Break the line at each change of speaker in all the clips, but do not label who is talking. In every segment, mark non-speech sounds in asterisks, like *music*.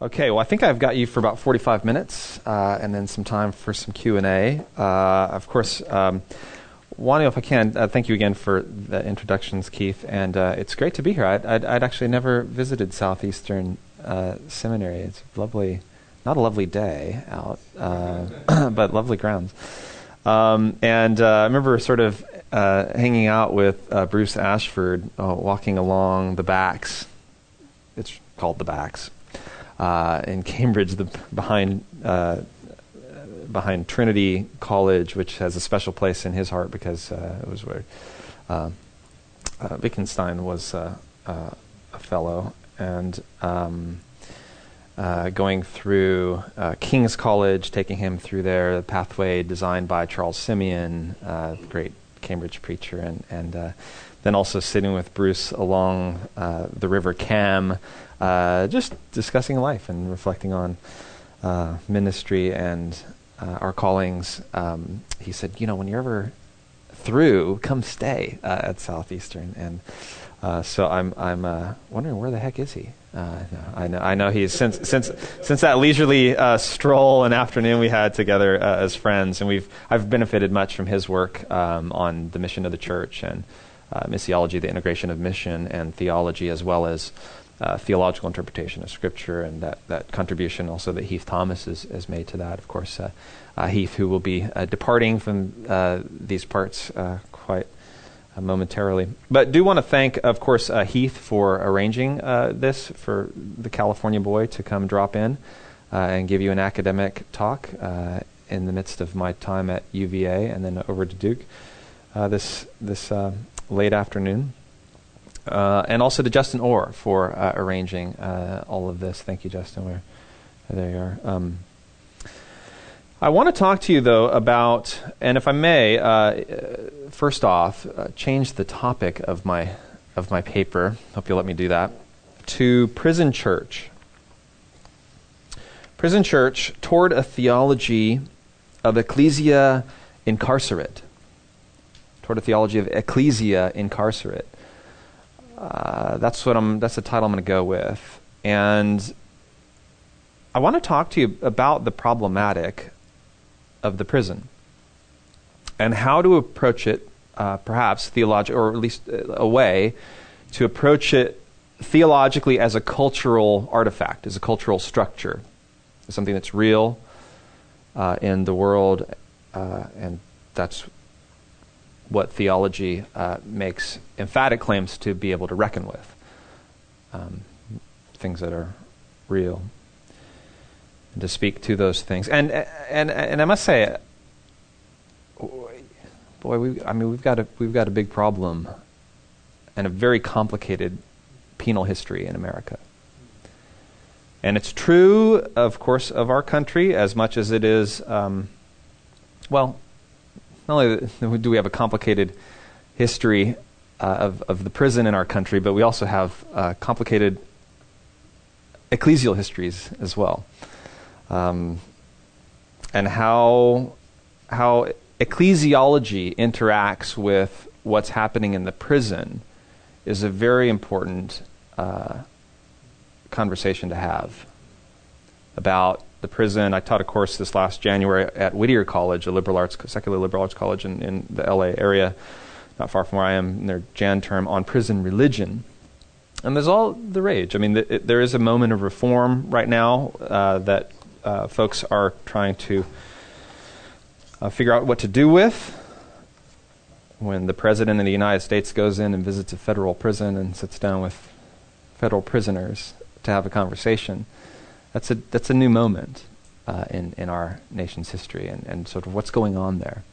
Okay, well, I think I've got you for about 45 minutes, uh, and then some time for some Q and A. Uh, of course, um, Wani, if I can, uh, thank you again for the introductions, Keith, and uh, it's great to be here. I'd, I'd, I'd actually never visited Southeastern uh, Seminary. It's lovely, not a lovely day out, uh, *clears throat* but lovely grounds. Um, and I remember sort of hanging out with Bruce Ashford, walking along the backs. It's called the backs uh, in Cambridge, the, behind uh, behind Trinity College, which has a special place in his heart because uh, it was where uh, uh, Wittgenstein was a fellow, and um, going through King's College, taking him through there, the pathway designed by Charles Simeon, great Cambridge preacher, and and then also sitting with Bruce along the River Cam uh, just discussing life and reflecting on uh, ministry and uh, our callings. Um, he said, you know, when you're ever through, come stay uh, at Southeastern. And uh, so I'm I'm uh, wondering where the heck is he? I know I know he's since since since that leisurely stroll and afternoon we had together as friends, and we've I've benefited much from his work um, on the mission of the church and missiology, the integration of mission and theology, as well as uh, theological interpretation of Scripture and that, that contribution also that Heath Thomas has, made to that. Of course, uh, uh, Heath, who will be uh, departing from uh, these parts uh, quite momentarily. But do want to thank, of course, Heath for arranging this for the California boy to come drop in and give you an academic talk in the midst of my time at UVA and then over to Duke this this late afternoon. Uh, and also to Justin Orr for uh, arranging uh, all of this. Thank you, Justin. Where, there you are. Um, I want to talk to you, though, about, and if I may, uh, first off, uh, change the topic of my, of my paper. Hope you'll let me do that. To prison church. Prison church toward a theology of ecclesia incarcerate. Toward a theology of ecclesia incarcerate. Uh, that's what I'm. That's the title I'm going to go with. And I want to talk to you about the problematic of the prison and how to approach it, uh, perhaps theologically, or at least uh, a way to approach it theologically as a cultural artifact, as a cultural structure, as something that's real uh, in the world, uh, and that's what theology uh, makes emphatic claims to be able to reckon with. Um, things that are real. And to speak to those things. And, and, and I must say, boy, we, I mean, we've got, a, we've got a big problem and a very complicated penal history in America. And it's true, of course, of our country as much as it is, um, well, not only do we have a complicated history uh, of, of the prison in our country, but we also have uh, complicated ecclesial histories as well. Um, and how, how ecclesiology interacts with what's happening in the prison is a very important uh, conversation to have about the prison. I taught a course this last January at Whittier College, a liberal arts, secular liberal arts college in, in the LA area, not far from where I am, in their Jan term on prison religion. And there's all the rage. I mean, th- it, there is a moment of reform right now uh, that uh, folks are trying to uh, figure out what to do with. When the president of the United States goes in and visits a federal prison and sits down with federal prisoners to have a conversation that's a that's a new moment uh, in in our nation's history, and, and sort of what's going on there.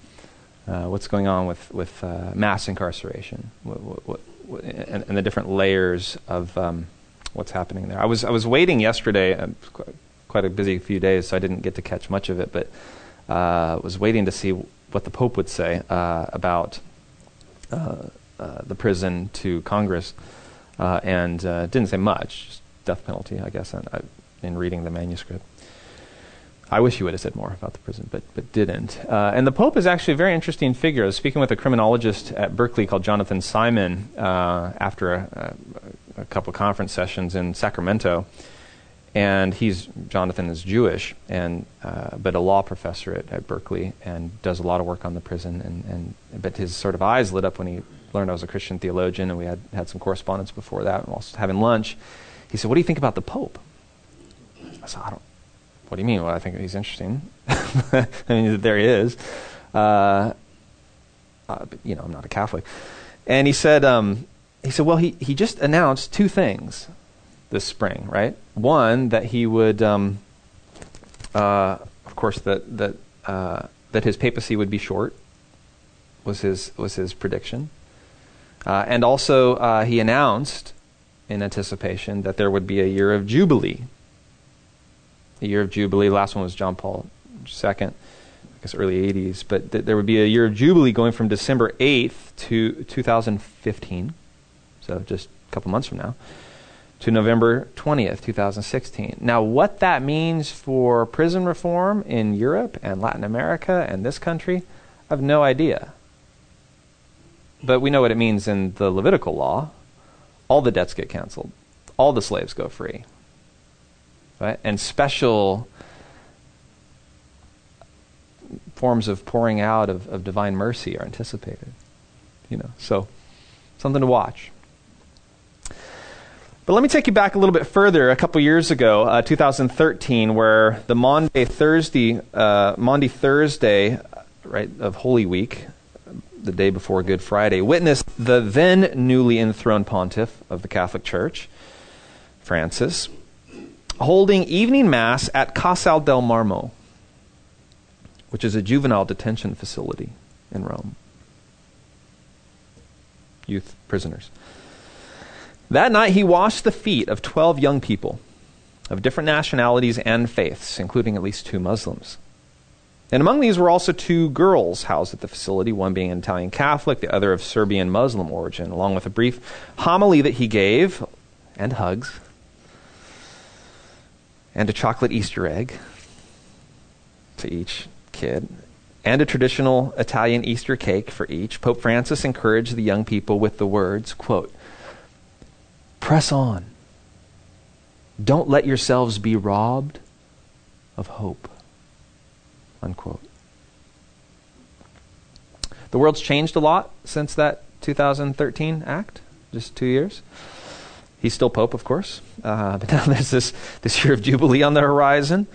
Uh, what's going on with with uh, mass incarceration, what, what, what, and, and, the different layers of um, what's happening there. I was I was waiting yesterday, uh, quite a busy few days, so I didn't get to catch much of it, but uh, was waiting to see what the Pope would say uh, about the prison to Congress, and didn't say much, just death penalty, I guess. And I, in reading the manuscript. I wish he would have said more about the prison, but, but didn't. Uh, and the Pope is actually a very interesting figure. I was speaking with a criminologist at Berkeley called Jonathan Simon uh, after a, a, a, couple conference sessions in Sacramento. and he's Jonathan is Jewish, and uh, but a law professor at, at Berkeley, and does a lot of work on the prison. And, and but his sort of eyes lit up when he learned I was a Christian theologian, and we had had some correspondence before that. And while having lunch, he said, "What do you think about the Pope?" I said, "I don't. What do you mean? Well, I think he's interesting. *laughs* I mean, there he is. Uh, uh, but, you know, I'm not a Catholic." And he said, um, "He said, well, he he just announced two things." this spring, right? One that he would, um, uh, of course, that that uh, that his papacy would be short was his was his prediction, uh, and also uh, he announced in anticipation that there would be a year of jubilee. A year of jubilee. Last one was John Paul II, I guess early '80s, but th- there would be a year of jubilee going from December 8th to 2015, so just a couple months from now to November 20th, 2016. Now, what that means for prison reform in Europe and Latin America and this country, I have no idea. But we know what it means in the Levitical law. All the debts get canceled, all the slaves go free. Right? And special forms of pouring out of, of divine mercy are anticipated. You know, so something to watch. But let me take you back a little bit further, a couple years ago, uh, 2013, where the Monday Thursday, uh, Maundy Thursday, right of Holy Week, the day before Good Friday, witnessed the then newly enthroned pontiff of the Catholic Church, Francis, holding evening mass at Casal del Marmo, which is a juvenile detention facility in Rome. Youth prisoners. That night he washed the feet of 12 young people of different nationalities and faiths, including at least two Muslims. And among these were also two girls housed at the facility, one being an Italian Catholic, the other of Serbian Muslim origin, along with a brief homily that he gave, and hugs, and a chocolate Easter egg to each kid, and a traditional Italian Easter cake for each. Pope Francis encouraged the young people with the words, quote, Press on. Don't let yourselves be robbed of hope. Unquote. The world's changed a lot since that 2013 act, just two years. He's still Pope, of course, uh, *laughs* but now there's this, this year of Jubilee on the horizon.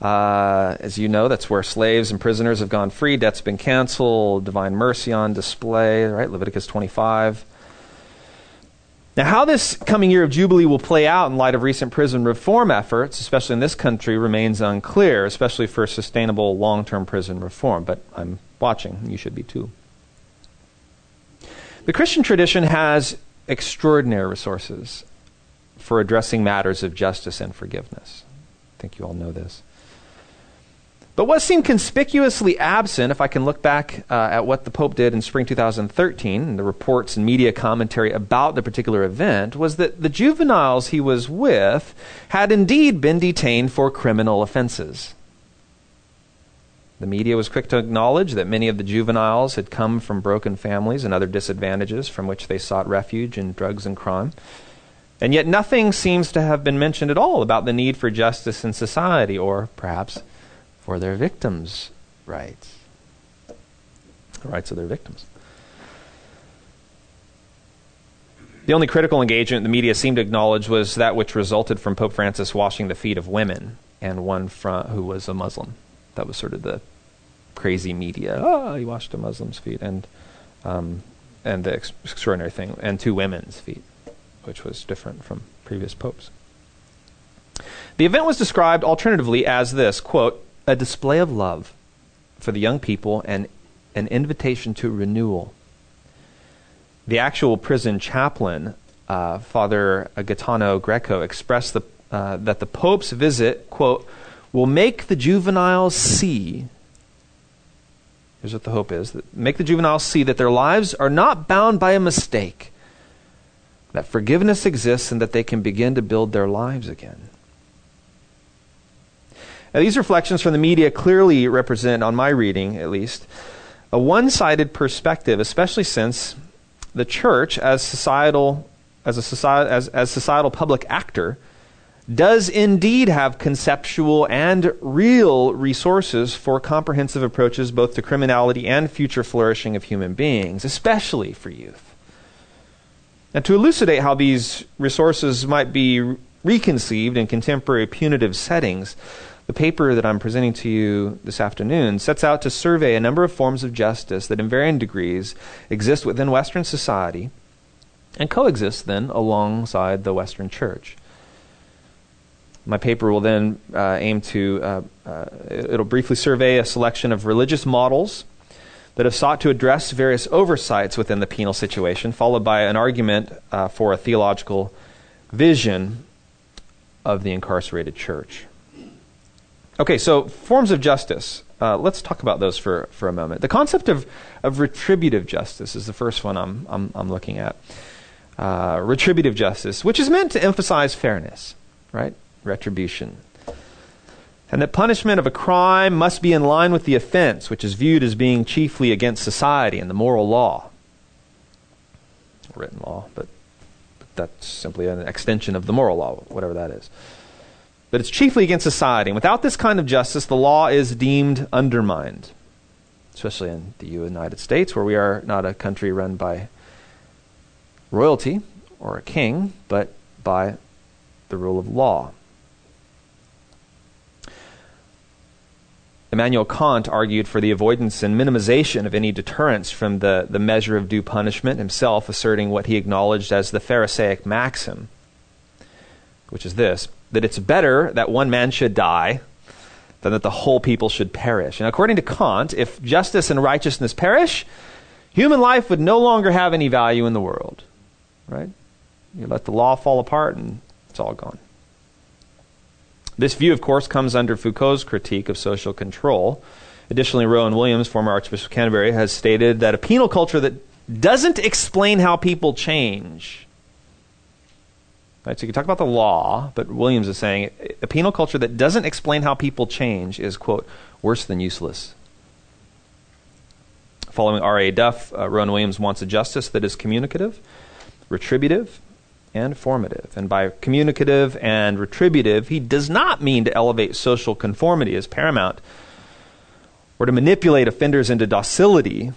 Uh, as you know, that's where slaves and prisoners have gone free, debt's been canceled, divine mercy on display, right? Leviticus 25. Now, how this coming year of Jubilee will play out in light of recent prison reform efforts, especially in this country, remains unclear, especially for sustainable long term prison reform. But I'm watching. You should be too. The Christian tradition has extraordinary resources for addressing matters of justice and forgiveness. I think you all know this. But what seemed conspicuously absent, if I can look back uh, at what the Pope did in spring 2013, and the reports and media commentary about the particular event, was that the juveniles he was with had indeed been detained for criminal offenses. The media was quick to acknowledge that many of the juveniles had come from broken families and other disadvantages from which they sought refuge in drugs and crime. And yet, nothing seems to have been mentioned at all about the need for justice in society, or perhaps for their victims' rights, the rights of their victims. The only critical engagement the media seemed to acknowledge was that which resulted from Pope Francis washing the feet of women and one from, who was a Muslim. That was sort of the crazy media. Oh, he washed a Muslim's feet, and um, and the ex- extraordinary thing, and two women's feet, which was different from previous popes. The event was described alternatively as this quote a display of love for the young people and an invitation to renewal. The actual prison chaplain, uh, Father Gaetano Greco, expressed the, uh, that the Pope's visit, quote, will make the juveniles see. Here's what the hope is that make the juveniles see that their lives are not bound by a mistake, that forgiveness exists, and that they can begin to build their lives again. Now, these reflections from the media clearly represent, on my reading at least, a one sided perspective, especially since the church, as societal, as, a society, as, as societal public actor, does indeed have conceptual and real resources for comprehensive approaches both to criminality and future flourishing of human beings, especially for youth. And to elucidate how these resources might be reconceived in contemporary punitive settings, the paper that I'm presenting to you this afternoon sets out to survey a number of forms of justice that, in varying degrees, exist within Western society and coexist then alongside the Western Church. My paper will then uh, aim to, uh, uh, it'll briefly survey a selection of religious models that have sought to address various oversights within the penal situation, followed by an argument uh, for a theological vision of the incarcerated church. Okay, so forms of justice. Uh, let's talk about those for, for a moment. The concept of, of retributive justice is the first one I'm, I'm, I'm looking at. Uh, retributive justice, which is meant to emphasize fairness, right? Retribution. And that punishment of a crime must be in line with the offense, which is viewed as being chiefly against society and the moral law. Written law, but, but that's simply an extension of the moral law, whatever that is but it's chiefly against society. And without this kind of justice, the law is deemed undermined, especially in the United States, where we are not a country run by royalty or a king, but by the rule of law. Immanuel Kant argued for the avoidance and minimization of any deterrence from the, the measure of due punishment, himself asserting what he acknowledged as the Pharisaic maxim, which is this that it's better that one man should die than that the whole people should perish. And according to Kant, if justice and righteousness perish, human life would no longer have any value in the world. Right? You let the law fall apart and it's all gone. This view, of course, comes under Foucault's critique of social control. Additionally, Rowan Williams, former Archbishop of Canterbury, has stated that a penal culture that doesn't explain how people change Right? So you can talk about the law, but Williams is saying a penal culture that doesn't explain how people change is, quote, worse than useless. Following R.A. Duff, uh, Rowan Williams wants a justice that is communicative, retributive, and formative. And by communicative and retributive, he does not mean to elevate social conformity as paramount or to manipulate offenders into docility,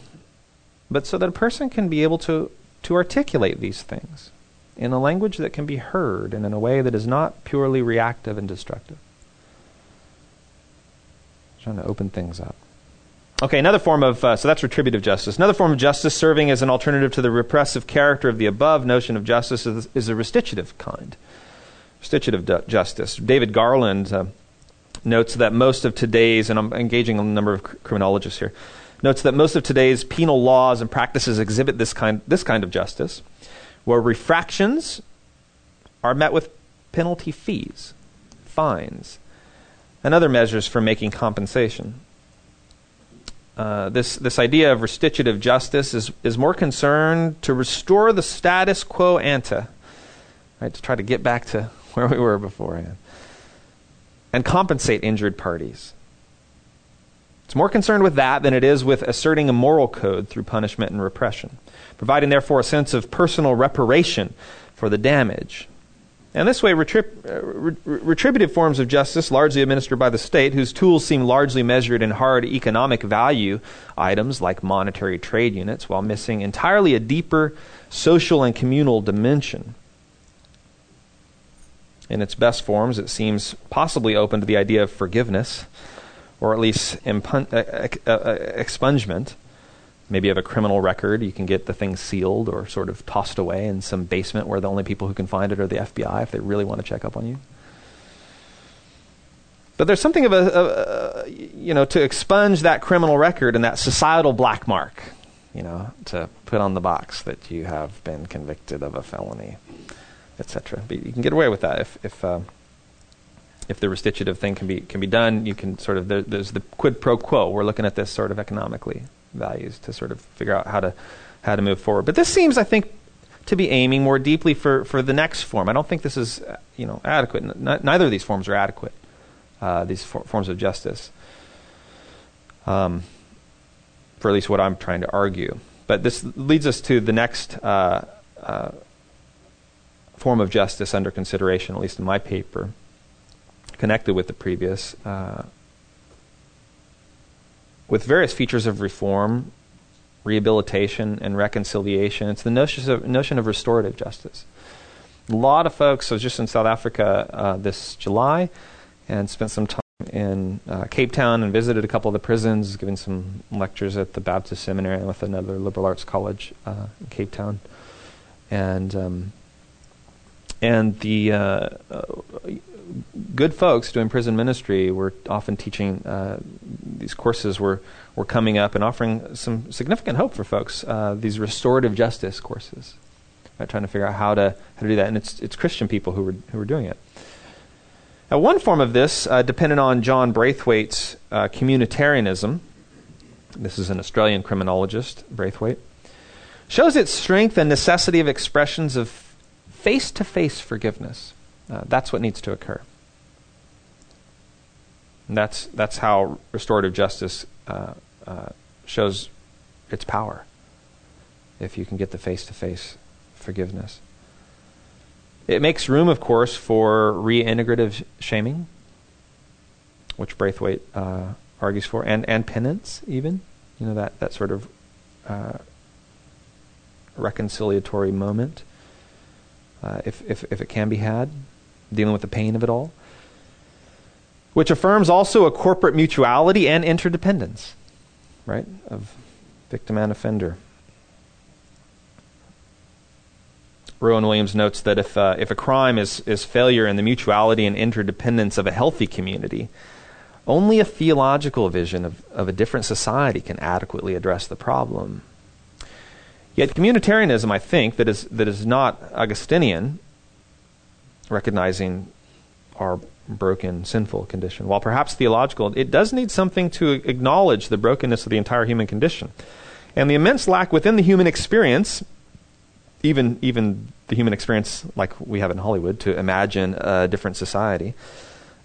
but so that a person can be able to, to articulate these things in a language that can be heard and in a way that is not purely reactive and destructive. trying to open things up. Okay, another form of, uh, so that's retributive justice. Another form of justice serving as an alternative to the repressive character of the above notion of justice is, is a restitutive kind. Restitutive justice. David Garland uh, notes that most of today's, and I'm engaging a number of criminologists here, notes that most of today's penal laws and practices exhibit this kind, this kind of justice where refractions are met with penalty fees, fines, and other measures for making compensation. Uh, this, this idea of restitutive justice is, is more concerned to restore the status quo ante, right, to try to get back to *laughs* where we were beforehand, and compensate injured parties. It's more concerned with that than it is with asserting a moral code through punishment and repression providing therefore a sense of personal reparation for the damage. And this way, retrib- retributive forms of justice, largely administered by the state, whose tools seem largely measured in hard economic value items like monetary trade units, while missing entirely a deeper social and communal dimension. In its best forms, it seems possibly open to the idea of forgiveness, or at least impun- expungement maybe you have a criminal record, you can get the thing sealed or sort of tossed away in some basement where the only people who can find it are the FBI if they really want to check up on you. But there's something of a, a, a, you know, to expunge that criminal record and that societal black mark, you know, to put on the box that you have been convicted of a felony, etc. But you can get away with that if if uh, if the restitutive thing can be can be done. You can sort of there, there's the quid pro quo. We're looking at this sort of economically values to sort of figure out how to how to move forward. But this seems, I think, to be aiming more deeply for, for the next form. I don't think this is you know adequate. N- neither of these forms are adequate. Uh, these for- forms of justice, um, for at least what I'm trying to argue. But this leads us to the next uh, uh, form of justice under consideration, at least in my paper, connected with the previous, uh, with various features of reform, rehabilitation, and reconciliation. It's the notion of, notion of restorative justice. A lot of folks, I was just in South Africa uh, this July and spent some time in uh, Cape Town and visited a couple of the prisons, giving some lectures at the Baptist Seminary and with another liberal arts college uh, in Cape Town, and um, and the uh, uh good folks doing prison ministry were often teaching uh, these courses were were coming up and offering some significant hope for folks. Uh, these restorative justice courses, right, trying to figure out how to how to do that, and it's it's Christian people who were who were doing it. Now, one form of this uh, depended on John Braithwaite's uh, communitarianism. This is an Australian criminologist, Braithwaite. Shows its strength and necessity of expressions of face to face forgiveness. Uh, that's what needs to occur. And that's, that's how restorative justice uh, uh, shows its power, if you can get the face to face forgiveness. It makes room, of course, for reintegrative shaming, which Braithwaite uh, argues for, and, and penance, even. You know, that, that sort of uh, reconciliatory moment, uh, if, if, if it can be had, dealing with the pain of it all. Which affirms also a corporate mutuality and interdependence, right, of victim and offender. Rowan Williams notes that if, uh, if a crime is, is failure in the mutuality and interdependence of a healthy community, only a theological vision of, of a different society can adequately address the problem. Yet communitarianism, I think, that is, that is not Augustinian, recognizing our broken, sinful condition, while perhaps theological, it does need something to acknowledge the brokenness of the entire human condition. And the immense lack within the human experience even even the human experience, like we have in Hollywood, to imagine a different society,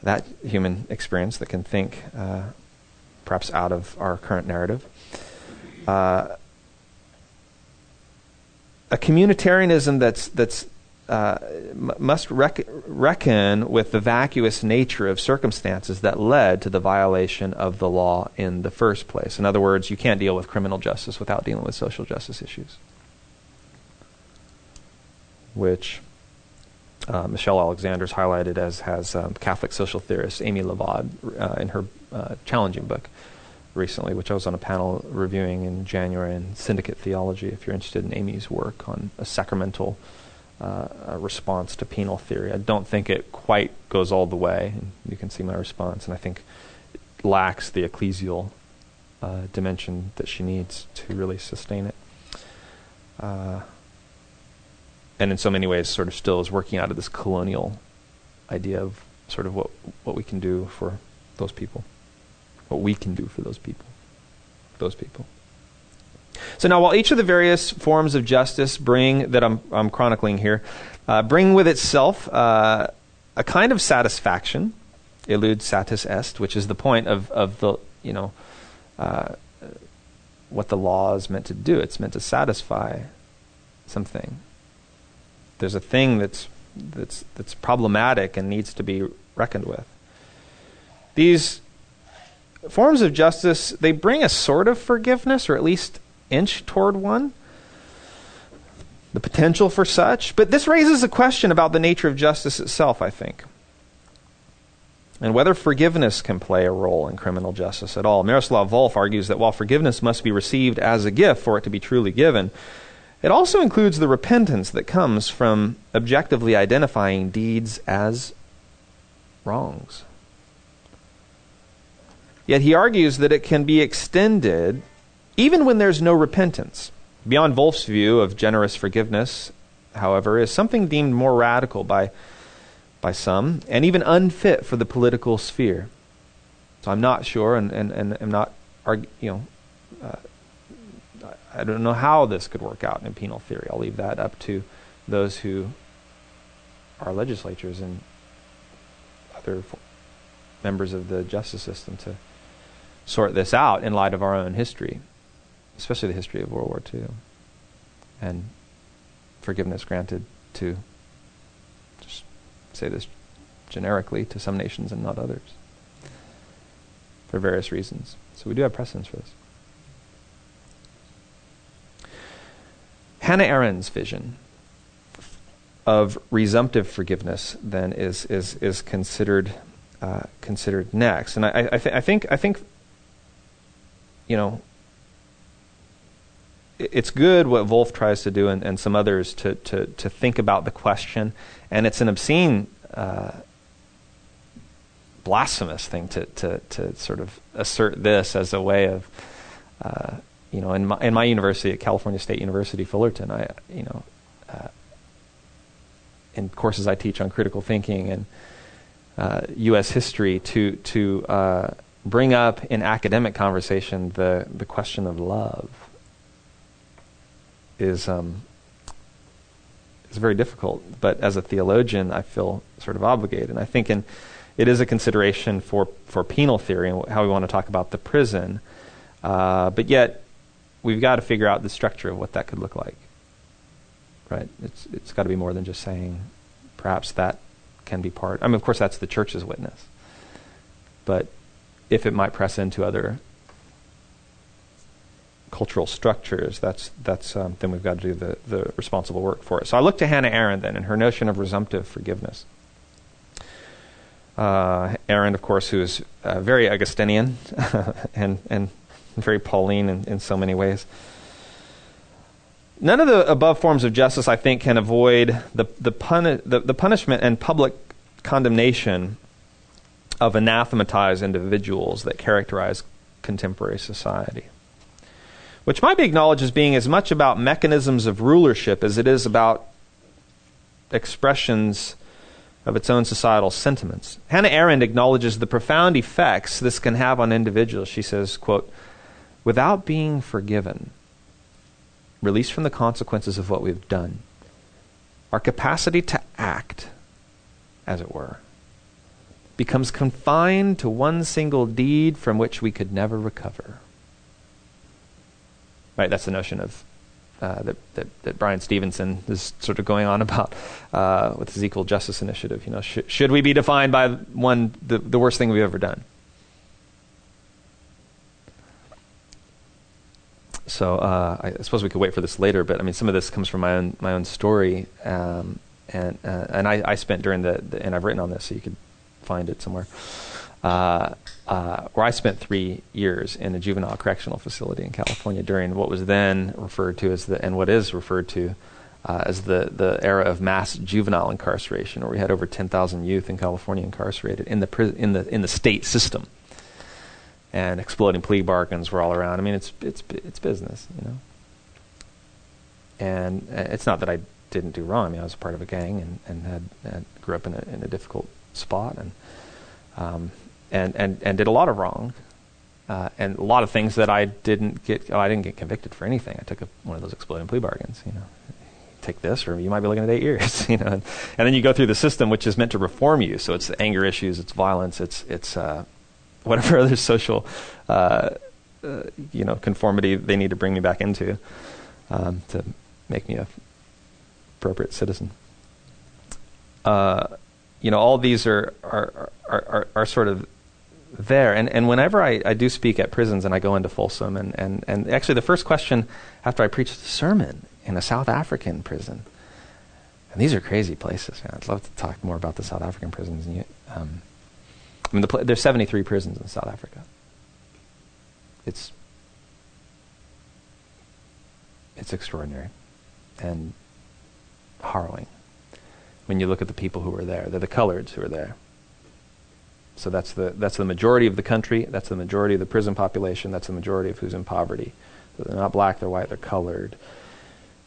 that human experience that can think uh, perhaps out of our current narrative. Uh, a communitarianism that's that's uh, must rec- reckon with the vacuous nature of circumstances that led to the violation of the law in the first place. In other words, you can't deal with criminal justice without dealing with social justice issues which uh, Michelle Alexander's highlighted as has um, Catholic social theorist Amy Levad uh, in her uh, challenging book recently, which I was on a panel reviewing in January in Syndicate Theology. If you're interested in Amy's work on a sacramental uh, response to penal theory, I don't think it quite goes all the way. You can see my response, and I think it lacks the ecclesial uh, dimension that she needs to really sustain it. Uh, and in so many ways sort of still is working out of this colonial idea of sort of what what we can do for those people, what we can do for those people, those people. So now, while each of the various forms of justice bring that I'm I'm chronicling here, uh, bring with itself uh, a kind of satisfaction, illud satis est, which is the point of of the you know. Uh, what the law is meant to do. It's meant to satisfy something there's a thing that's that's that's problematic and needs to be reckoned with. These forms of justice they bring a sort of forgiveness, or at least inch toward one. The potential for such, but this raises a question about the nature of justice itself. I think and whether forgiveness can play a role in criminal justice at all. Miroslav Volf argues that while forgiveness must be received as a gift for it to be truly given, it also includes the repentance that comes from objectively identifying deeds as wrongs. Yet he argues that it can be extended even when there's no repentance. Beyond Volf's view of generous forgiveness, however, is something deemed more radical by, by some and even unfit for the political sphere. So I'm not sure, and, and, and I'm not, you know, uh, I don't know how this could work out in penal theory. I'll leave that up to those who are legislatures and other members of the justice system to sort this out in light of our own history, especially the history of World War II, and forgiveness granted to just say this generically to some nations and not others for various reasons. So we do have precedence for this. Hannah Arendt's vision of resumptive forgiveness then is is is considered uh, considered next, and I, I, th- I think I think you know it's good what Volf tries to do and, and some others to, to, to think about the question, and it's an obscene, uh, blasphemous thing to, to, to sort of assert this as a way of, uh, you know, in my, in my university at California State University, Fullerton, I, you know, uh, in courses I teach on critical thinking and U.S. Uh, history, to to uh, bring up in academic conversation the the question of love is um, is very difficult. But as a theologian, I feel sort of obligated. And I think in, it is a consideration for, for penal theory and how we want to talk about the prison. Uh, but yet, we've got to figure out the structure of what that could look like. Right? It's it's got to be more than just saying, perhaps that can be part. I mean, of course, that's the church's witness. But if it might press into other cultural structures, that's that's um, then we've got to do the, the responsible work for it. So I look to Hannah Arendt then and her notion of resumptive forgiveness. Uh, Arendt, of course, who is uh, very Augustinian *laughs* and and very Pauline in, in so many ways. None of the above forms of justice, I think, can avoid the the, puni- the, the punishment and public condemnation of anathematized individuals that characterize contemporary society which might be acknowledged as being as much about mechanisms of rulership as it is about expressions of its own societal sentiments. Hannah Arendt acknowledges the profound effects this can have on individuals. She says, quote, without being forgiven, released from the consequences of what we've done, our capacity to act, as it were, becomes confined to one single deed from which we could never recover. Right, that's the notion of uh, that, that, that Bryan Stevenson is sort of going on *laughs* about uh, with his Equal Justice Initiative. You know, sh- should we be defined by one the, the worst thing we've ever done? So uh, I suppose we could wait for this later, but I mean, some of this comes from my own my own story, um, and uh, and I, I, spent during the, the, and I've written on this, so you could find it somewhere. Uh, where I spent three years in a juvenile correctional facility in California during what was then referred to as the, and what is referred to uh, as the, the era of mass juvenile incarceration, where we had over 10,000 youth in California incarcerated in the, pri- in the, in the state system. And exploding plea bargains were all around. I mean, it's, it's, it's business, you know. And uh, it's not that I didn't do wrong. I mean, I was part of a gang and, and had, had grew up in a, in a difficult spot. And um, and, and, and did a lot of wrong. Uh, and a lot of things that I didn't get. Oh, I didn't get convicted for anything. I took a, one of those exploding plea bargains. You know, take this, or you might be looking at eight years. *laughs* You know, and, and, then you go through the system, which is meant to reform you. So it's the anger issues, it's violence, it's it's uh, whatever *laughs* other social, uh, uh, you know, conformity they need to bring me back into um, to make me a appropriate citizen. Uh, you know, all these are are, are, are, are sort of there. And, and whenever I, I do speak at prisons and I go into Folsom, and, and, and actually the first question after I preach the sermon in a South African prison, and these are crazy places. Man. I'd love to talk more about the South African prisons. And you, um, I mean, the pl- there's 73 prisons in South Africa. It's it's extraordinary and harrowing when you look at the people who are there. They're the coloreds who are there. So that's the, that's the majority of the country. That's the majority of the prison population. That's the majority of who's in poverty. So they're not black, they're white, they're colored.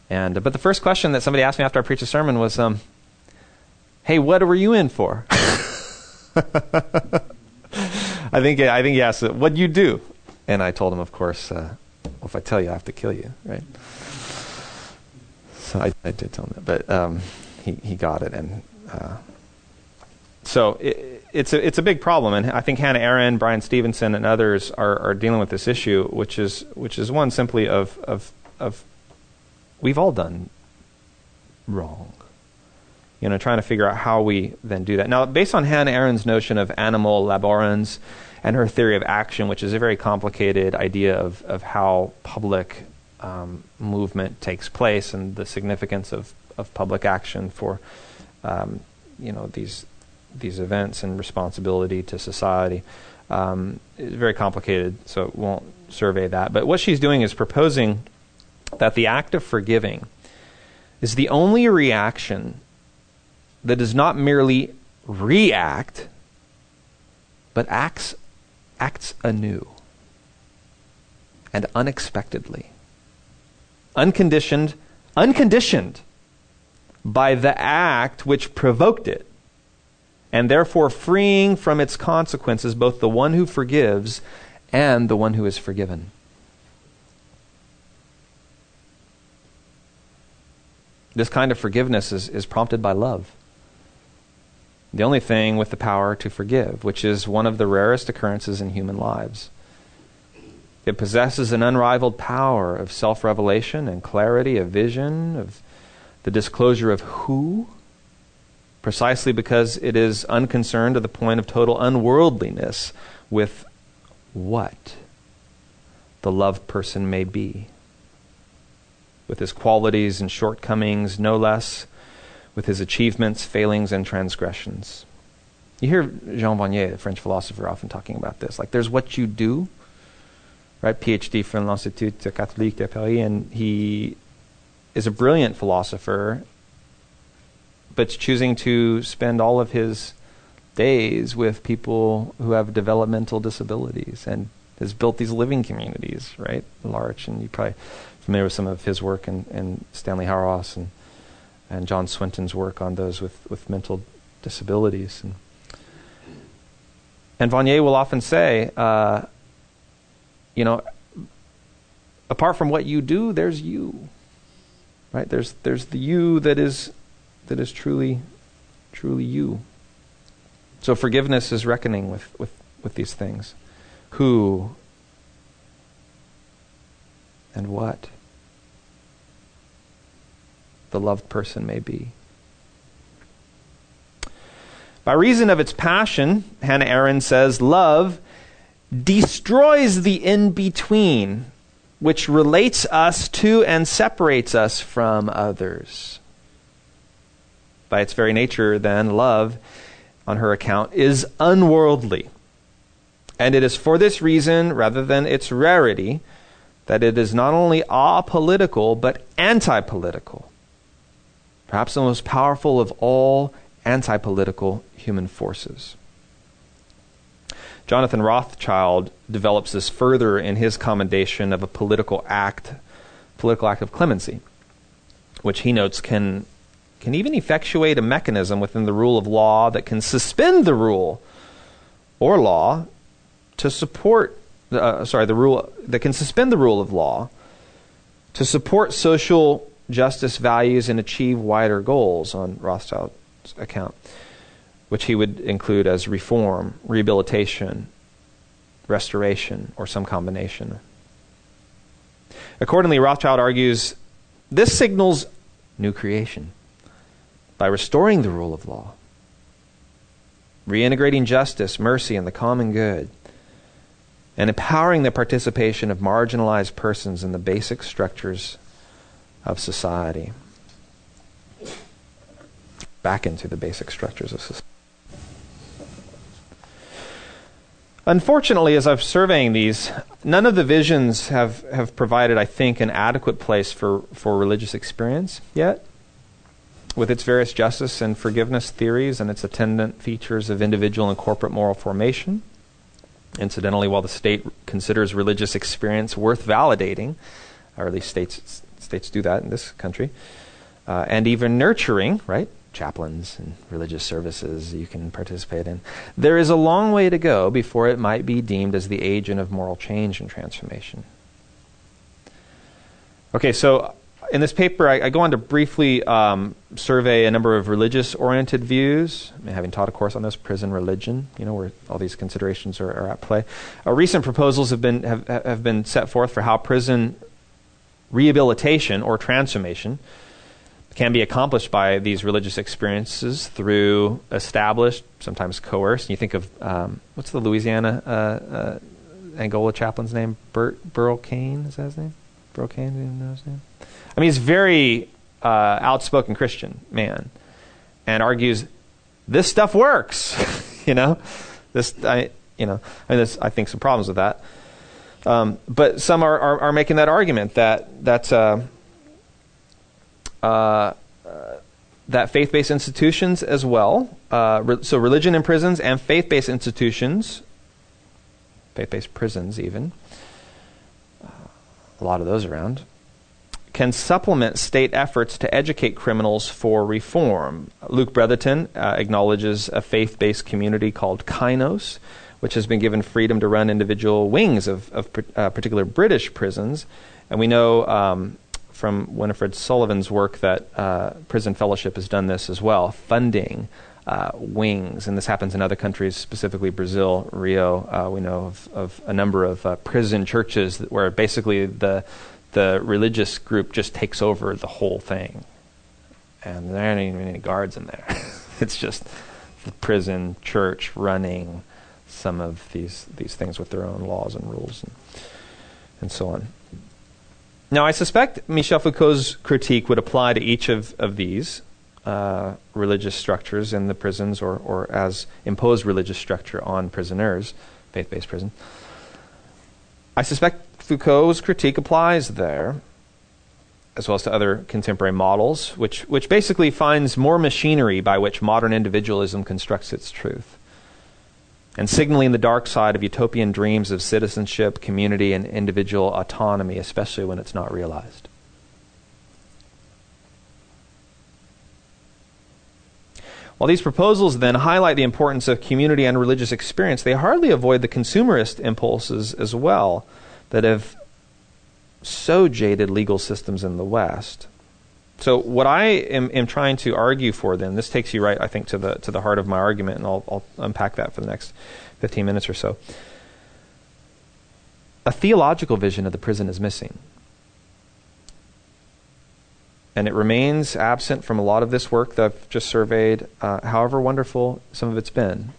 And, but the first question that somebody asked me after I preached a sermon was, um, hey, what were you in for? *laughs* I think, I think he asked, what'd you do? And I told him, of course, uh, well, if I tell you, I have to kill you, right? So I, I did tell him that. But um, he, he got it. And uh, so it, it's a it's a big problem, and I think Hannah Arendt, Bryan Stevenson, and others are, are dealing with this issue, which is which is one simply of of of we've all done wrong. you know, trying to figure out how we then do that. Now, based on Hannah Arendt's notion of animal laborans and her theory of action, which is a very complicated idea of, of how public um, movement takes place and the significance of, of public action for, um, you know, these these events and responsibility to society. Um, it's very complicated, so it won't survey that. But what she's doing is proposing that the act of forgiving is the only reaction that does not merely react, but acts, acts anew and unexpectedly. Unconditioned, unconditioned by the act which provoked it, and therefore freeing from its consequences both the one who forgives and the one who is forgiven. This kind of forgiveness is, is prompted by love. The only thing with the power to forgive, which is one of the rarest occurrences in human lives. It possesses an unrivaled power of self revelation and clarity of vision, of the disclosure of who, precisely because it is unconcerned to the point of total unworldliness with what the loved person may be with his qualities and shortcomings, no less with his achievements, failings, and transgressions. You hear Jean Vanier, the French philosopher, often talking about this. Like, there's what you do, right? PhD from l'Institut Catholique de Paris, and he is a brilliant philosopher, but choosing to spend all of his days with people who have developmental disabilities and has built these living communities, right? L'Arche, and you're probably familiar with some of his work and, and Stanley Hauerwas and, and John Swinton's work on those with, with mental disabilities. And, and Vanier will often say, uh, you know, apart from what you do, there's you. Right? There's there's the you that is that is truly truly you. So forgiveness is reckoning with, with, with these things. Who and what? the loved person may be. By reason of its passion, Hannah Arendt says, love destroys the in between, which relates us to and separates us from others. By its very nature, then, love, on her account, is unworldly. And it is for this reason, rather than its rarity, that it is not only apolitical, but anti political perhaps the most powerful of all anti political human forces. Jonathan Rothchild develops this further in his commendation of a political act, political act of clemency, which he notes can, can even effectuate a mechanism within the rule of law that can suspend the rule or law to support, uh, sorry, the rule that can suspend the rule of law to support social justice values and achieve wider goals on Rothchild's account, which he would include as reform, rehabilitation, restoration, or some combination. Accordingly, Rothchild argues this signals new creation by restoring the rule of law, reintegrating justice, mercy, and the common good, and empowering the participation of marginalized persons in the basic structures of society. Back into the basic structures of society. Unfortunately, as I'm surveying these, none of the visions have, have provided, I think, an adequate place for, for religious experience yet. With its various justice and forgiveness theories and its attendant features of individual and corporate moral formation. Incidentally, while the state considers religious experience worth validating, or at least states states do that in this country, uh, and even nurturing, right? Chaplains and religious services you can participate in. There is a long way to go before it might be deemed as the agent of moral change and transformation. Okay, so in this paper, I, I go on to briefly um, survey a number of religious oriented views, having taught a course on this, prison religion, you know, where all these considerations are, are at play. Uh, recent proposals have been, have, have been set forth for how prison rehabilitation or transformation can be accomplished by these religious experiences through established, sometimes coerced. You think of um, what's the Louisiana uh, uh, Angola chaplain's name? Bert Burl Cain is that his name? Burl Cain, do you know his name? I mean, he's very uh, outspoken Christian man, and argues this stuff works. *laughs* you know, this I you know I mean, there's I think some problems with that. Um, but some are, are, are making that argument that that uh, uh, that faith-based institutions as well, uh, re- so religion in prisons and faith-based institutions, faith-based prisons even, uh, a lot of those around, can supplement state efforts to educate criminals for reform. Luke Bretherton uh, acknowledges a faith-based community called Kainos, which has been given freedom to run individual wings of, of uh, particular British prisons. And we know um, from Winnifred Sullivan's work that uh, Prison Fellowship has done this as well, funding uh, wings. And this happens in other countries, specifically Brazil, Rio. Uh, we know of, of, a number of uh, prison churches where basically the, the religious group just takes over the whole thing. And there aren't even any guards in there. *laughs* it's just the prison church running some of these these things with their own laws and rules and, and so on. Now, I suspect Michel Foucault's critique would apply to each of, of these uh, religious structures in the prisons or, or as imposed religious structure on prisoners, faith based prison. I suspect Foucault's critique applies there, as well as to other contemporary models, which, which basically finds more machinery by which modern individualism constructs its truth and signaling the dark side of utopian dreams of citizenship, community, and individual autonomy, especially when it's not realized. While these proposals then highlight the importance of community and religious experience, they hardly avoid the consumerist impulses as well that have so jaded legal systems in the West. So what I am, am, trying to argue for then, this takes you right, I think, to the to the heart of my argument, and I'll, I'll unpack that for the next 15 minutes or so. A theological vision of the prison is missing. And it remains absent from a lot of this work that I've just surveyed, uh, however wonderful some of it's been.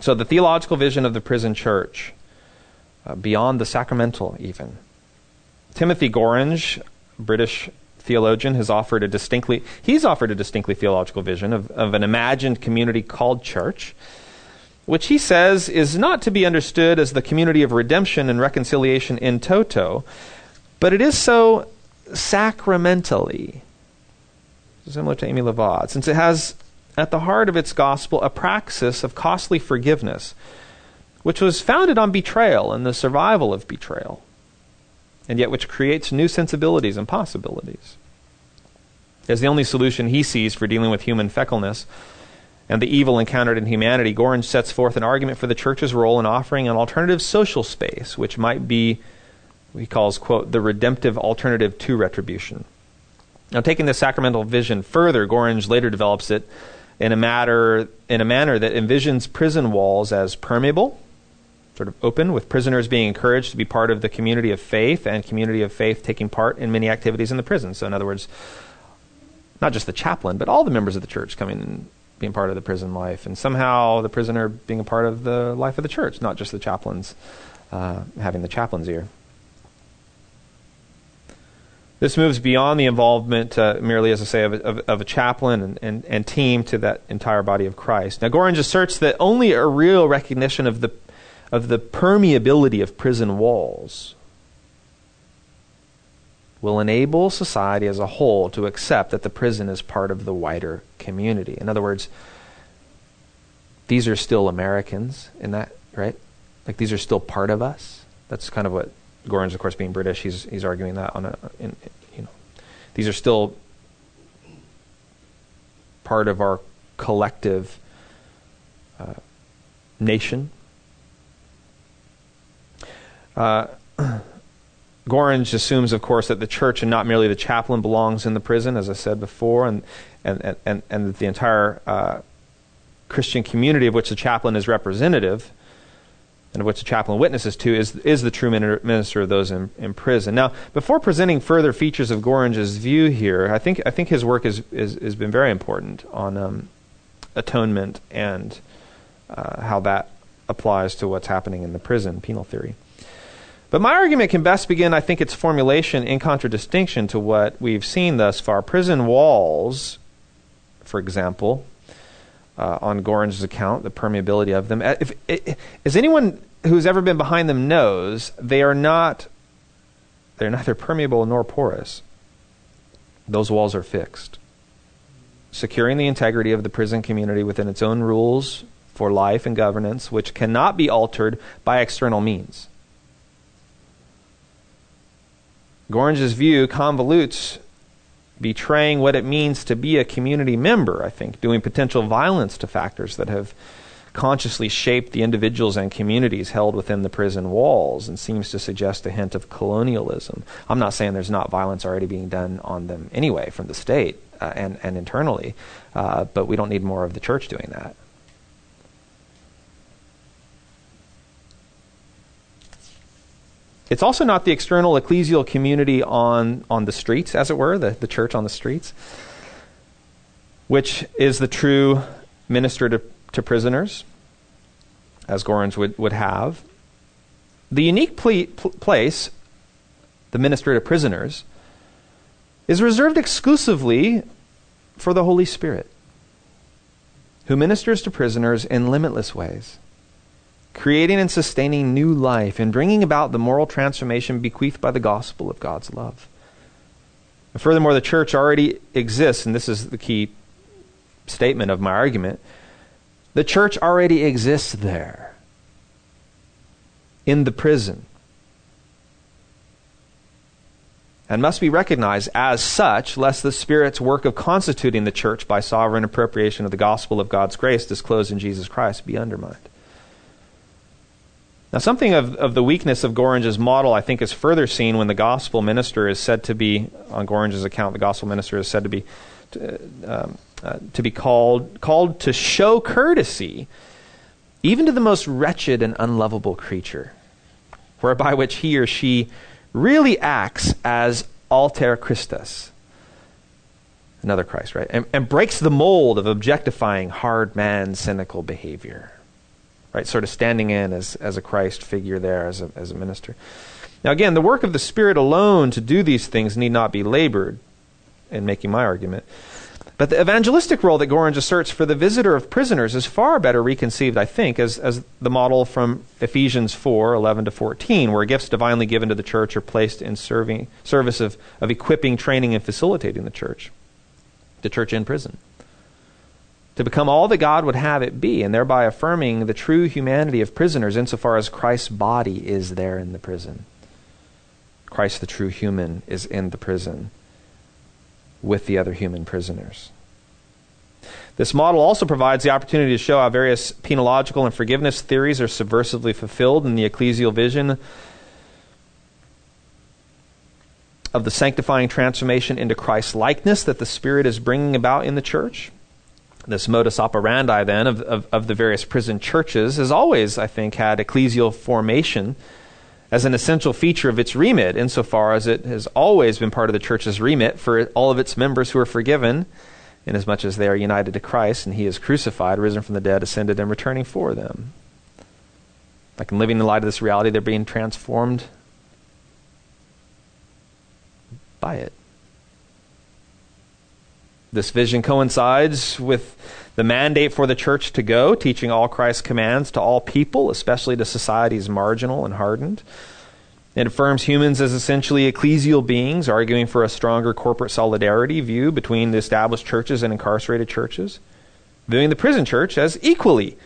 So, the theological vision of the prison church, uh, beyond the sacramental, even. Timothy Gorringe, British theologian has offered a distinctly he's offered a distinctly theological vision of, of an imagined community called church which he says is not to be understood as the community of redemption and reconciliation in toto but it is so sacramentally similar to Amy Levad since it has at the heart of its gospel a praxis of costly forgiveness which was founded on betrayal and the survival of betrayal and yet which creates new sensibilities and possibilities. As the only solution he sees for dealing with human feckleness and the evil encountered in humanity, Gorringe sets forth an argument for the church's role in offering an alternative social space, which might be, he calls, quote, the redemptive alternative to retribution. Now, taking this sacramental vision further, Gorringe later develops it in a matter in a manner that envisions prison walls as permeable, sort of open, with prisoners being encouraged to be part of the community of faith and community of faith taking part in many activities in the prison. So, in other words, not just the chaplain, but all the members of the church coming and being part of the prison life, and somehow the prisoner being a part of the life of the church, not just the chaplains uh, having the chaplain's ear. This moves beyond the involvement, uh, merely as I say, of a, of, of a chaplain and, and, and, team to that entire body of Christ. Now, Gorringe asserts that only a real recognition of the of the permeability of prison walls will enable society as a whole to accept that the prison is part of the wider community. In other words, these are still Americans in that, right? Like these are still part of us. That's kind of what Gorringe, of course, being British, he's he's arguing that on a, in, you know, these are still part of our collective uh, nation uh, *clears throat* Gorringe assumes, of course, that the church and not merely the chaplain belongs in the prison, as I said before, and and and and that the entire uh, Christian community of which the chaplain is representative and of which the chaplain witnesses to, is, is the true minister of those in, in prison. Now, before presenting further features of Gorringe's view here, I think, I think his work has is, is, been very important on um, atonement and uh, how that applies to what's happening in the prison, penal theory. But my argument can best begin, I think, its formulation in contradistinction to what we've seen thus far. Prison walls, for example, uh, on Gorringe's account, the permeability of them. If, if, as anyone who's ever been behind them knows, they are not. They're neither permeable nor porous. Those walls are fixed, securing the integrity of the prison community within its own rules for life and governance, which cannot be altered by external means. Gorringe's view convolutes betraying what it means to be a community member, I think, doing potential violence to factors that have consciously shaped the individuals and communities held within the prison walls and seems to suggest a hint of colonialism. I'm not saying there's not violence already being done on them anyway from the state uh, and, and internally, uh, but we don't need more of the church doing that. It's also not the external ecclesial community on, on the streets, as it were, the, the church on the streets, which is the true minister to, to prisoners, as Gorringe would, would have. The unique pl- place, the minister to prisoners, is reserved exclusively for the Holy Spirit, who ministers to prisoners in limitless ways creating and sustaining new life, and bringing about the moral transformation bequeathed by the gospel of God's love. And furthermore, the church already exists, and this is the key statement of my argument. The church already exists there, in the prison, and must be recognized as such, lest the Spirit's work of constituting the church by sovereign appropriation of the gospel of God's grace disclosed in Jesus Christ be undermined. Now, something of, of the weakness of Gorringe's model, I think, is further seen when the gospel minister is said to be, on Gorringe's account, the gospel minister is said to be to, um, uh, to be called called to show courtesy, even to the most wretched and unlovable creature, whereby which he or she really acts as alter Christus, another Christ, right, and, and breaks the mold of objectifying hard man, cynical behavior right? Sort of standing in as, as a Christ figure there, as a, as a minister. Now, again, the work of the Spirit alone to do these things need not be labored in making my argument. But the evangelistic role that Gorringe asserts for the visitor of prisoners is far better reconceived, I think, as, as the model from Ephesians 4 11 to 14, where gifts divinely given to the church are placed in serving, service of, of equipping, training, and facilitating the church, the church in prison to become all that God would have it be, and thereby affirming the true humanity of prisoners insofar as Christ's body is there in the prison. Christ, the true human, is in the prison with the other human prisoners. This model also provides the opportunity to show how various penological and forgiveness theories are subversively fulfilled in the ecclesial vision of the sanctifying transformation into Christ likeness that the Spirit is bringing about in the church this modus operandi then of, of, of, the various prison churches has always, I think, had ecclesial formation as an essential feature of its remit, insofar as it has always been part of the church's remit for all of its members who are forgiven, inasmuch as they are united to Christ and He is crucified, risen from the dead, ascended, and returning for them. Like in living in light of this reality, they're being transformed by it. This vision coincides with the mandate for the church to go, teaching all Christ's commands to all people, especially to societies marginal and hardened. It affirms humans as essentially ecclesial beings, arguing for a stronger corporate solidarity view between the established churches and incarcerated churches, viewing the prison church as equally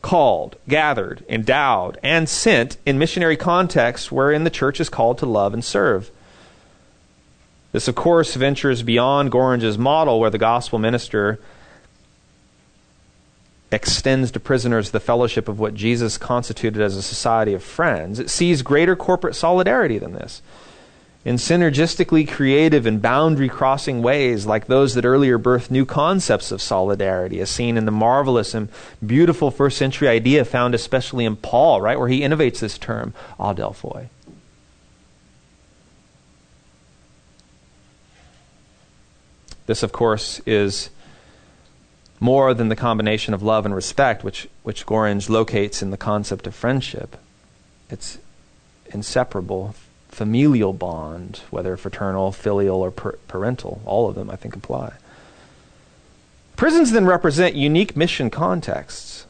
called, gathered, endowed, and sent in missionary contexts wherein the church is called to love and serve. This, of course, ventures beyond Gorringe's model, where the gospel minister extends to prisoners the fellowship of what Jesus constituted as a society of friends. It sees greater corporate solidarity than this. in synergistically creative and boundary crossing ways like those that earlier birthed new concepts of solidarity, as seen in the marvelous and beautiful first century idea found especially in Paul, right, where he innovates this term, adelphoi. This, of course, is more than the combination of love and respect, which, which Gorringe locates in the concept of friendship. It's inseparable familial bond, whether fraternal, filial, or per- parental. All of them, I think, apply. Prisons then represent unique mission contexts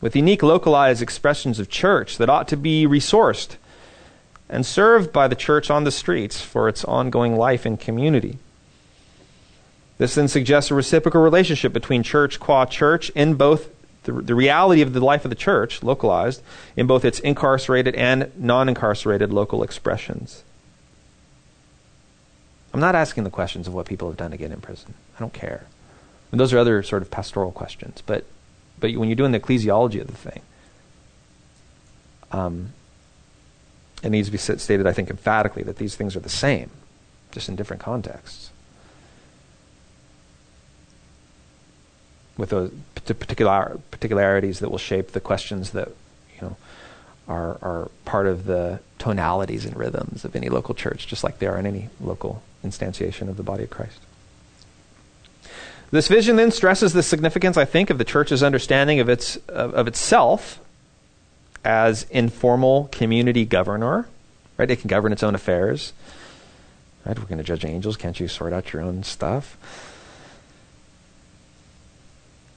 with unique localized expressions of church that ought to be resourced and served by the church on the streets for its ongoing life and community. This then suggests a reciprocal relationship between church qua church in both the, the reality of the life of the church, localized, in both its incarcerated and non incarcerated local expressions. I'm not asking the questions of what people have done to get in prison. I don't care. And those are other sort of pastoral questions. But, but when you're doing the ecclesiology of the thing, um, it needs to be stated, I think, emphatically that these things are the same, just in different contexts. With those particular particularities that will shape the questions that you know are are part of the tonalities and rhythms of any local church, just like they are in any local instantiation of the body of Christ. This vision then stresses the significance, I think, of the church's understanding of its of, of itself as informal community governor. Right, it can govern its own affairs. Right, we're going to judge angels. Can't you sort out your own stuff?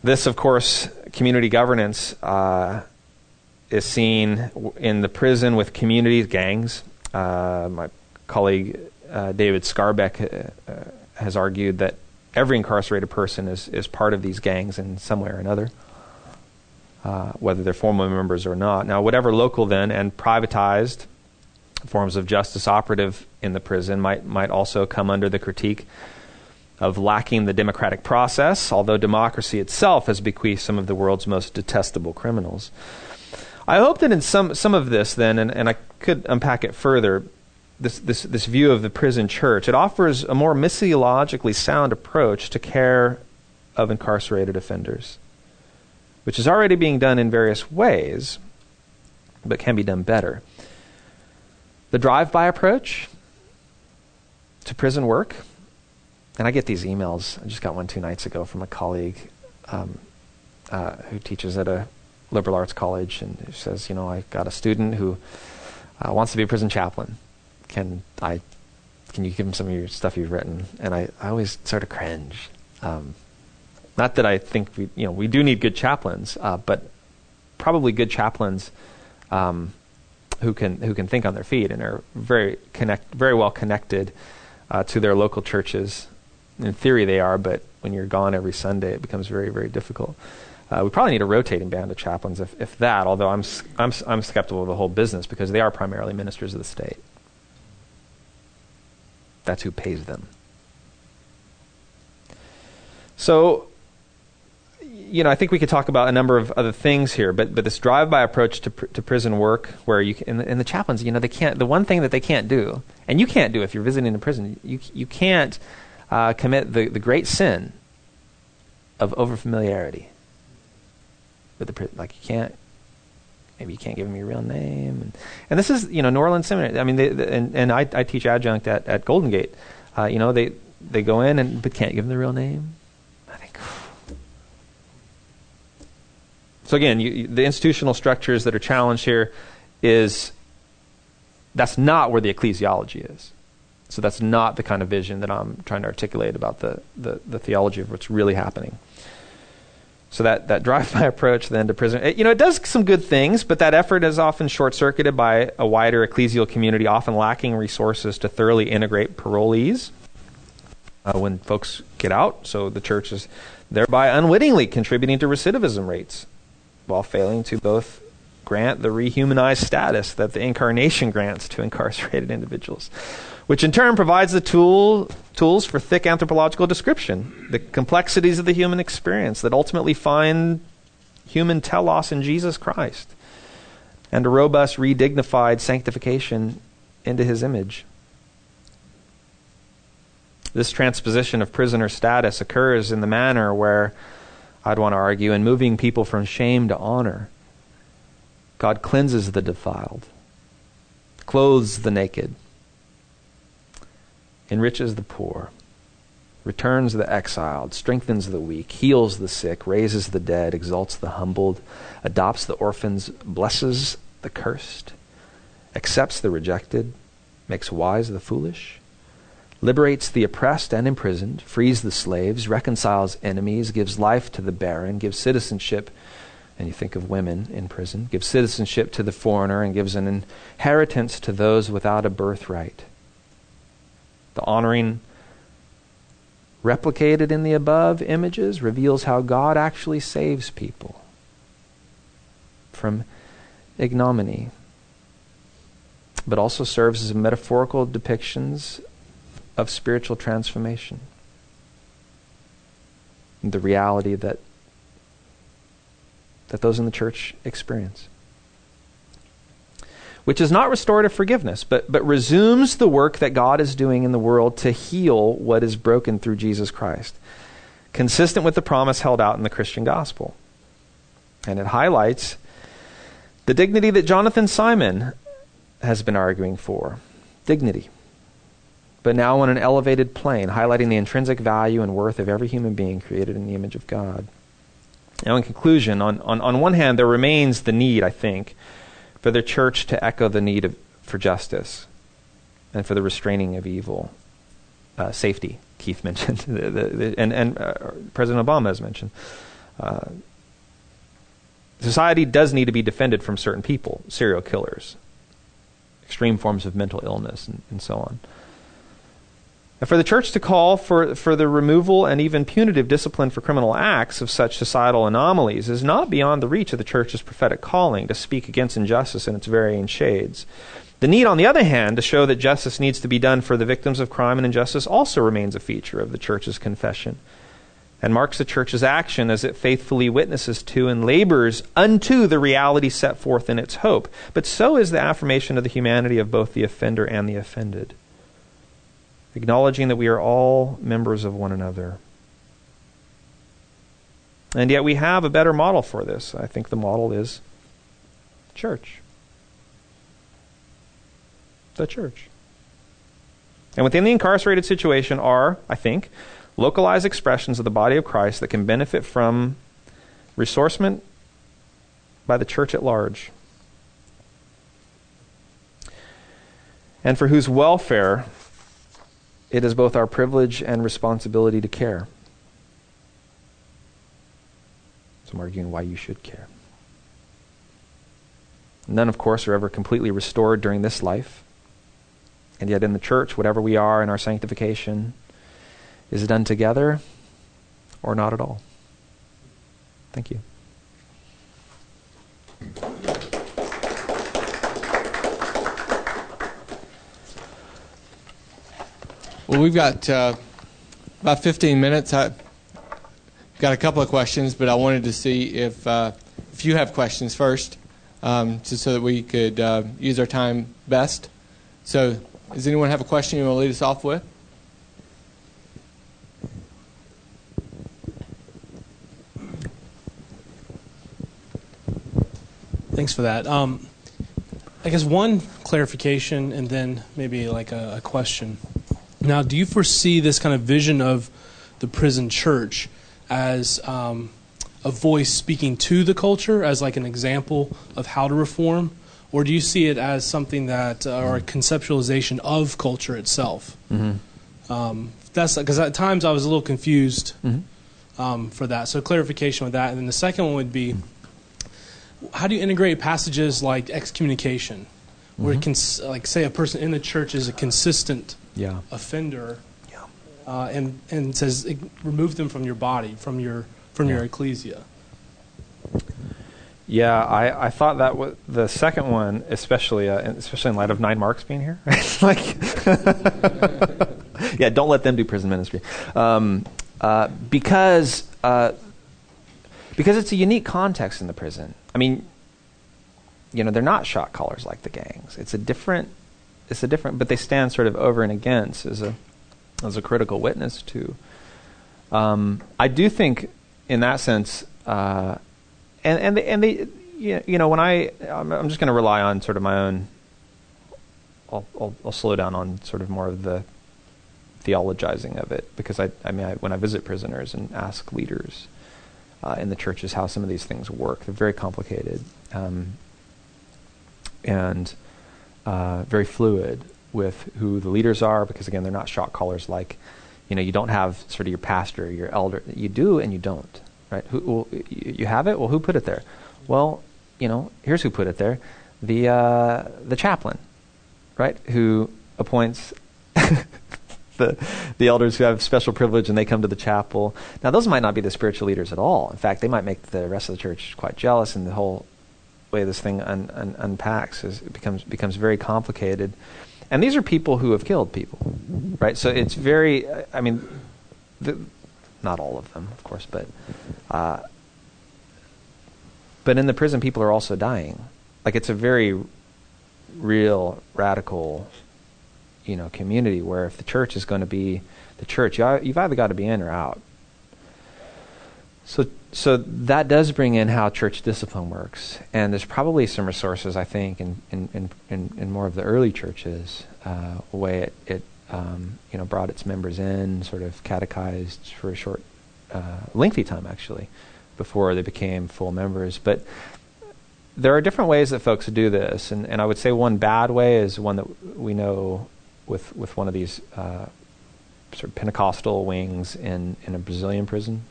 This, of course, community governance uh, is seen in the prison with communities, gangs. Uh, my colleague uh, David Skarbek uh, has argued that every incarcerated person is, is part of these gangs in some way or another, uh, whether they're formal members or not. Now, whatever local then and privatized forms of justice operative in the prison might might also come under the critique of lacking the democratic process, although democracy itself has bequeathed some of the world's most detestable criminals. I hope that in some, some of this, then, and, and I could unpack it further, this, this, this view of the prison church, it offers a more missiologically sound approach to care of incarcerated offenders, which is already being done in various ways, but can be done better. The drive by approach to prison work and I get these emails. I just got one two nights ago from a colleague um, uh, who teaches at a liberal arts college, and who says, you know, I got a student who uh, wants to be a prison chaplain. Can I? Can you give him some of your stuff you've written? And I, I always sort of cringe. Um, not that I think we, you know, we do need good chaplains, uh, but probably good chaplains um, who can who can think on their feet and are very connect, very well connected uh, to their local churches in theory they are, but when you're gone every Sunday, it becomes very, very difficult. Uh, we probably need a rotating band of chaplains, if, if that, although I'm, I'm, I'm skeptical of the whole business because they are primarily ministers of the state. That's who pays them. So, you know, I think we could talk about a number of other things here, but but this drive-by approach to pr- to prison work, where you can, and, the, and the chaplains, you know, they can't. The one thing that they can't do, and you can't do if you're visiting a prison, you you can't uh, commit the, the great sin of overfamiliarity with the like you can't maybe you can't give them your real name. And, and this is you know New Orleans Seminary I mean they, they, and, and I, I teach adjunct at, at Golden Gate. Uh, you know they they go in and but can't give them the real name? I think so again you, the institutional structures that are challenged here is that's not where the ecclesiology is so that's not the kind of vision that I'm trying to articulate about the, the, the theology of what's really happening. So that, that drive-by *laughs* approach then to prison, it, you know, it does some good things, but that effort is often short-circuited by a wider ecclesial community, often lacking resources to thoroughly integrate parolees uh, when folks get out. So the church is thereby unwittingly contributing to recidivism rates while failing to both grant the rehumanized status that the incarnation grants to incarcerated *laughs* individuals which in turn provides the tool, tools for thick anthropological description, the complexities of the human experience that ultimately find human telos in Jesus Christ, and a robust, redignified sanctification into his image. This transposition of prisoner status occurs in the manner where, I'd want to argue, in moving people from shame to honor. God cleanses the defiled, clothes the naked, enriches the poor, returns the exiled, strengthens the weak, heals the sick, raises the dead, exalts the humbled, adopts the orphans, blesses the cursed, accepts the rejected, makes wise the foolish, liberates the oppressed and imprisoned, frees the slaves, reconciles enemies, gives life to the barren, gives citizenship, and you think of women in prison, gives citizenship to the foreigner, and gives an inheritance to those without a birthright. The honoring replicated in the above images reveals how God actually saves people from ignominy, but also serves as metaphorical depictions of spiritual transformation. The reality that, that those in the church experience which is not restorative forgiveness, but, but resumes the work that God is doing in the world to heal what is broken through Jesus Christ, consistent with the promise held out in the Christian gospel. And it highlights the dignity that Jonathan Simon has been arguing for dignity. But now on an elevated plane, highlighting the intrinsic value and worth of every human being created in the image of God. Now, in conclusion, on, on, on one hand, there remains the need, I think, for the church to echo the need of, for justice and for the restraining of evil. Uh, safety, Keith *laughs* mentioned, the, the, the, and, and uh, President Obama has mentioned. Uh, society does need to be defended from certain people, serial killers, extreme forms of mental illness, and, and so on. For the church to call for, for the removal and even punitive discipline for criminal acts of such societal anomalies is not beyond the reach of the church's prophetic calling to speak against injustice in its varying shades. The need, on the other hand, to show that justice needs to be done for the victims of crime and injustice also remains a feature of the church's confession and marks the church's action as it faithfully witnesses to and labors unto the reality set forth in its hope. But so is the affirmation of the humanity of both the offender and the offended acknowledging that we are all members of one another. And yet we have a better model for this. I think the model is church. The church. And within the incarcerated situation are, I think, localized expressions of the body of Christ that can benefit from resourcement by the church at large. And for whose welfare it is both our privilege and responsibility to care. So I'm arguing why you should care. None, of course, are ever completely restored during this life. And yet, in the church, whatever we are in our sanctification, is it done together or not at all. Thank you.
Well, we've got uh, about 15 minutes. I've got a couple of questions, but I wanted to see if uh, if you have questions first, um, just so that we could uh, use our time best. So, does anyone have a question you want to lead us off with?
Thanks for that. Um, I guess one clarification and then maybe like a, a question. Now, do you foresee this kind of vision of the prison church as um, a voice speaking to the culture, as like an example of how to reform? Or do you see it as something that, uh, or a conceptualization of culture itself? Mm-hmm. Um, that's because at times I was a little confused mm-hmm. um, for that. So clarification with that, and then the second one would be, how do you integrate passages like excommunication, where mm-hmm. it can, like, say a person in the church is a consistent yeah. offender, yeah. Uh, and and says remove them from your body, from your from yeah. your ecclesia.
Yeah, I, I thought that was the second one, especially uh, especially in light of nine marks being here. *laughs* like, *laughs* yeah, don't let them do prison ministry, um, uh, because uh, because it's a unique context in the prison. I mean, you know, they're not shot callers like the gangs. It's a different it's a different, but they stand sort of over and against as a as a critical witness to. Um, I do think, in that sense, uh, and and the, and the you know when I I'm, I'm just going to rely on sort of my own. I'll, I'll, I'll slow down on sort of more of the theologizing of it because I I mean I, when I visit prisoners and ask leaders uh, in the churches how some of these things work, they're very complicated um, and uh, very fluid with who the leaders are because again they're not shot callers like you know you don't have sort of your pastor your elder. You do and you don't right? Who well, you have it? Well who put it there? Well you know here's who put it there. The uh, the chaplain right who appoints *laughs* the the elders who have special privilege and they come to the chapel. Now those might not be the spiritual leaders at all. In fact they might make the rest of the church quite jealous and the whole way this thing un, un, unpacks is it becomes becomes very complicated and these are people who have killed people, right? So it's very, I mean, the, not all of them, of course, but uh, but in the prison, people are also dying. Like it's a very real, radical, you know, community where if the church is going to be the church, you've either got to be in or out. So, so that does bring in how church discipline works, and there's probably some resources I think in in in, in more of the early churches, uh, way it, it um, you know brought its members in, sort of catechized for a short, uh, lengthy time actually, before they became full members. But there are different ways that folks do this, and, and I would say one bad way is one that we know with with one of these uh, sort of Pentecostal wings in in a Brazilian prison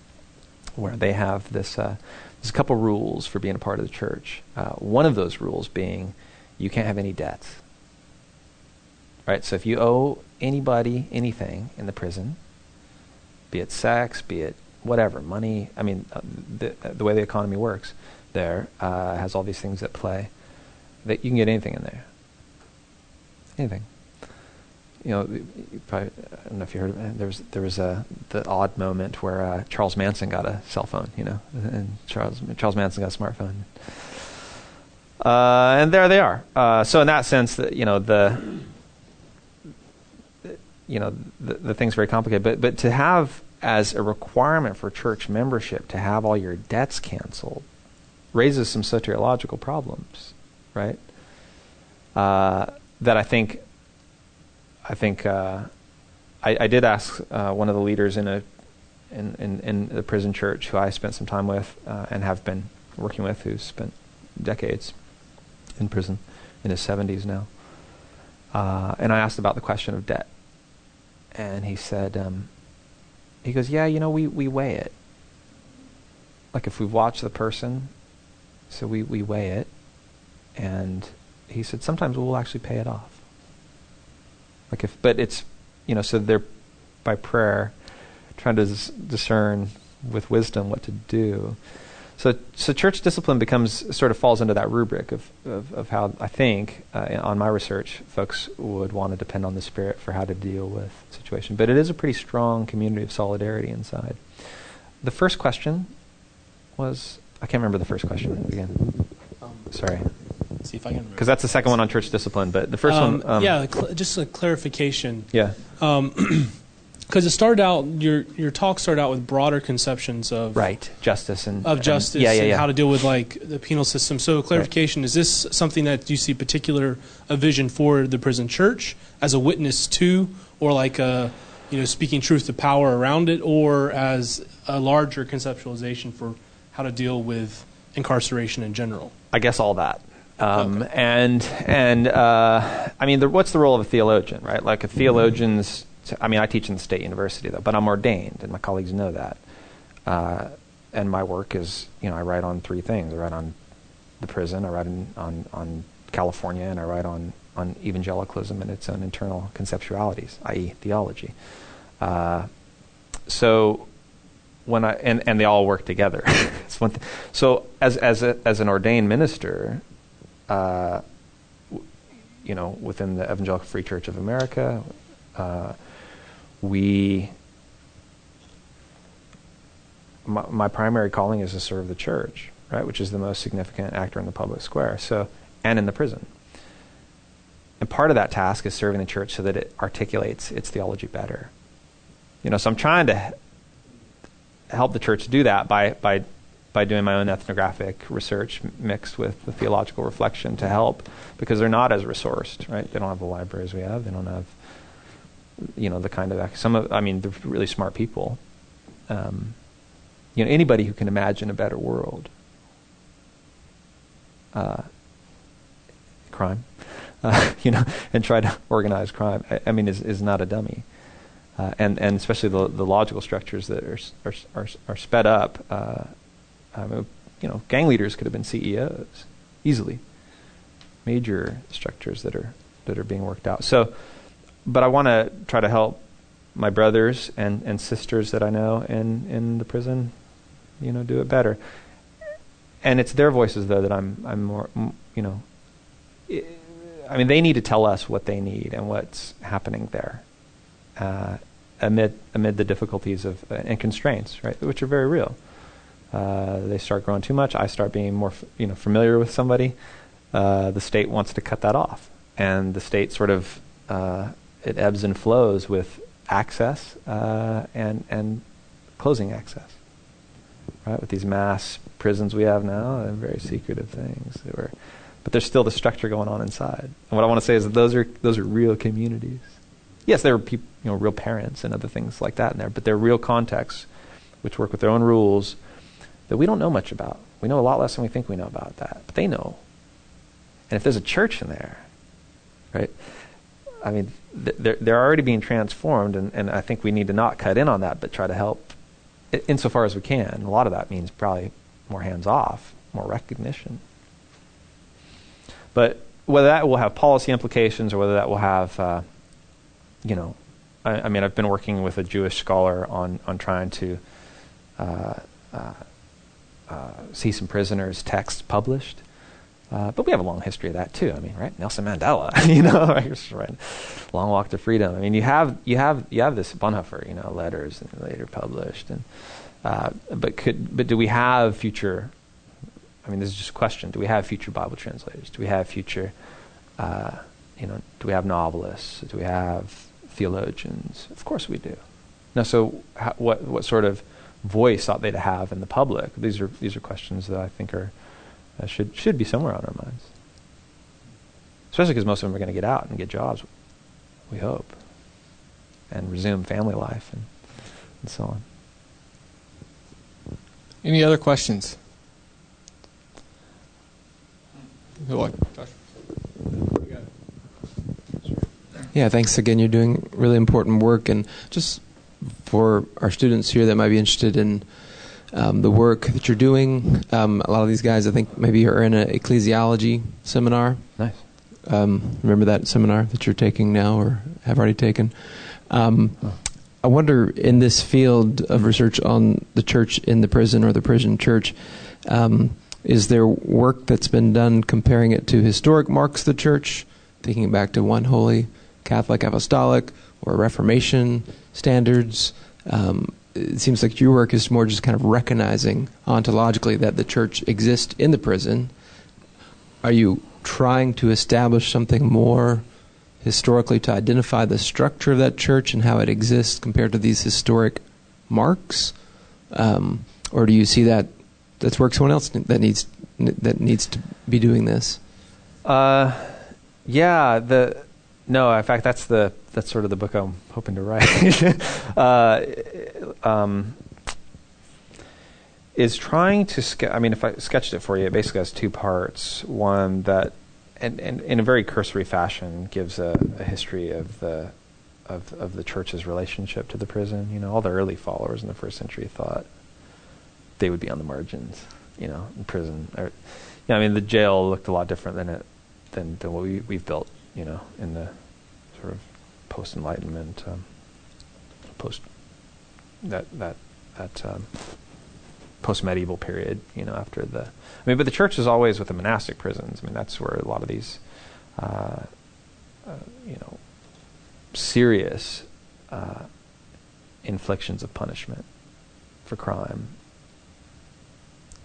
where they have this. Uh, there's a couple rules for being a part of the church. Uh, one of those rules being you can't have any debts. Right. So if you owe anybody anything in the prison, be it sex, be it whatever, money. I mean, uh, the, the way the economy works there uh, has all these things at play. That you can get anything in there. Anything you know, you probably, I don't know if you heard of it. There was there was a the odd moment where uh, Charles Manson got a cell phone, you know, and Charles Charles Manson got a smartphone. Uh, and there they are. Uh, so in that sense, that you know the you know the, the thing's very complicated. But but to have as a requirement for church membership to have all your debts canceled raises some soteriological problems, right? Uh, that I think I think uh, I, I, did ask uh, one of the leaders in a in, in, in, the prison church who I spent some time with uh, and have been working with, who's spent decades in prison, in his 70s now. Uh, and I asked about the question of debt, and he said, um, he goes, yeah, you know, we, we weigh it. Like if we watch the person, so we, we weigh it, and he said sometimes we'll actually pay it off. Like if, but it's, you know, so they're by prayer trying to discern with wisdom what to do. So, so church discipline becomes sort of falls into that rubric of, of, of how I think uh, on my research folks would want to depend on the Spirit for how to deal with situation. But it is a pretty strong community of solidarity inside. The first question was I can't remember the first question again. Um, Sorry
see if I can.
Because that's the second one on church discipline, but the first
um,
one. Um,
yeah, cl- just a clarification.
Yeah.
Because um, *clears throat* it started out, your your talk started out with broader conceptions of
right justice and
of justice
and, yeah, yeah, yeah.
and how to deal with like the penal system. So clarification: right. is this something that you see particular a vision for the prison church as a witness to, or like a you know speaking truth to power around it, or as a larger conceptualization for how to deal with incarceration in general?
I guess all that. Um, okay. And and uh, I mean, the, what's the role of a theologian, right? Like a theologian's. I mean, I teach in the state university though, but I'm ordained, and my colleagues know that. Uh, and my work is, you know, I write on three things. I write on the prison, I write on on, on California, and I write on on evangelicalism and its own internal conceptualities, i.e., theology. Uh, so when I and, and they all work together. *laughs* so as as a, as an ordained minister, uh, you know, within the Evangelical Free Church of America, uh, we, my, my, primary calling is to serve the church, right, which is the most significant actor in the public square, so, and in the prison. And part of that task is serving the church so that it articulates its theology better. you know, so I'm trying to help the church do that by by by doing my own ethnographic research mixed with the theological reflection to help because they're not as resourced, right? They don't have the libraries we have. They don't have, you know, the kind of some of. I mean, they're really smart people. Um, you know, anybody who can imagine a better world. Uh, crime, uh, *laughs* you know, and try to organize crime. I, I mean, is is not a dummy. Uh, and and especially the the logical structures that are are are, are sped up. Uh, you know, gang leaders could have been CEOs easily. Major structures that are that are being worked out. So, but I want to try to help my brothers and, and sisters that I know in in the prison, you know, do it better. And it's their voices though that I'm I'm more you know. I mean, they need to tell us what they need and what's happening there, uh, amid amid the difficulties of uh, and constraints, right, which are very real. Uh, they start growing too much. I start being more, f- you know, familiar with somebody. Uh, the state wants to cut that off, and the state sort of uh, it ebbs and flows with access uh, and and closing access. Right, with these mass prisons we have now, they're very secretive things. They were, but there's still the structure going on inside. And what I want to say is that those are those are real communities. Yes, there are people, you know, real parents and other things like that in there, but they're real contexts which work with their own rules that we don't know much about. We know a lot less than we think we know about that, but they know. And if there's a church in there, right? I mean, they're, they're already being transformed, and, and I think we need to not cut in on that, but try to help insofar as we can. A lot of that means probably more hands off, more recognition. But whether that will have policy implications or whether that will have, uh, you know, I, I, mean, I've been working with a Jewish scholar on on trying to uh, uh, see some prisoners' texts published. Uh, but we have a long history of that too. I mean, right? Nelson Mandela, *laughs* you know, *laughs* right? Long Walk to Freedom. I mean, you have you have you have this Bonhoeffer, you know, letters later published, and uh, but could but do we have future? I mean, this is just a question. Do we have future Bible translators? Do we have future, uh, you know, do we have novelists? Do we have theologians? Of course we do. Now, so what what sort of voice ought they to have in the public? These are these are questions that I think are uh, should should be somewhere on our minds. Especially because most of them are going to get out and get jobs, we hope, and resume family life and and so on.
Any other questions?
Yeah, thanks again. You're doing really important work, and just for our students here that might be interested in um, the work that you're doing. Um, a lot of these guys, I think, maybe are in an ecclesiology seminar.
Nice.
Um, remember that seminar that you're taking now or have already taken? Um, oh. I wonder in this field of research on the church in the prison or the prison church, um, is there work that's been done comparing it to historic marks of the church, thinking back to one holy Catholic apostolic or Reformation standards? Um, it seems like your work is more just kind of recognizing ontologically that the church exists in the prison. Are you trying to establish something more historically to identify the structure of that church and how it exists compared to these historic marks? Um, or do you see that that's work someone else that needs that needs to be doing this?
Uh, yeah, the no. In fact, that's the that's sort of the book I'm hoping to write. *laughs* uh, um, is trying to sketch. I mean, if I sketched it for you, it basically has two parts. One that, and, and in a very cursory fashion, gives a, a history of the of of the church's relationship to the prison. You know, all the early followers in the first century thought they would be on the margins. You know, in prison. Or, yeah, I mean, the jail looked a lot different than it than than what we we've built. You know, in the sort of post Enlightenment, um, post that that that um, post medieval period. You know, after the I mean, but the church is always with the monastic prisons. I mean, that's where a lot of these, uh, uh, you know, serious uh, inflictions of punishment for crime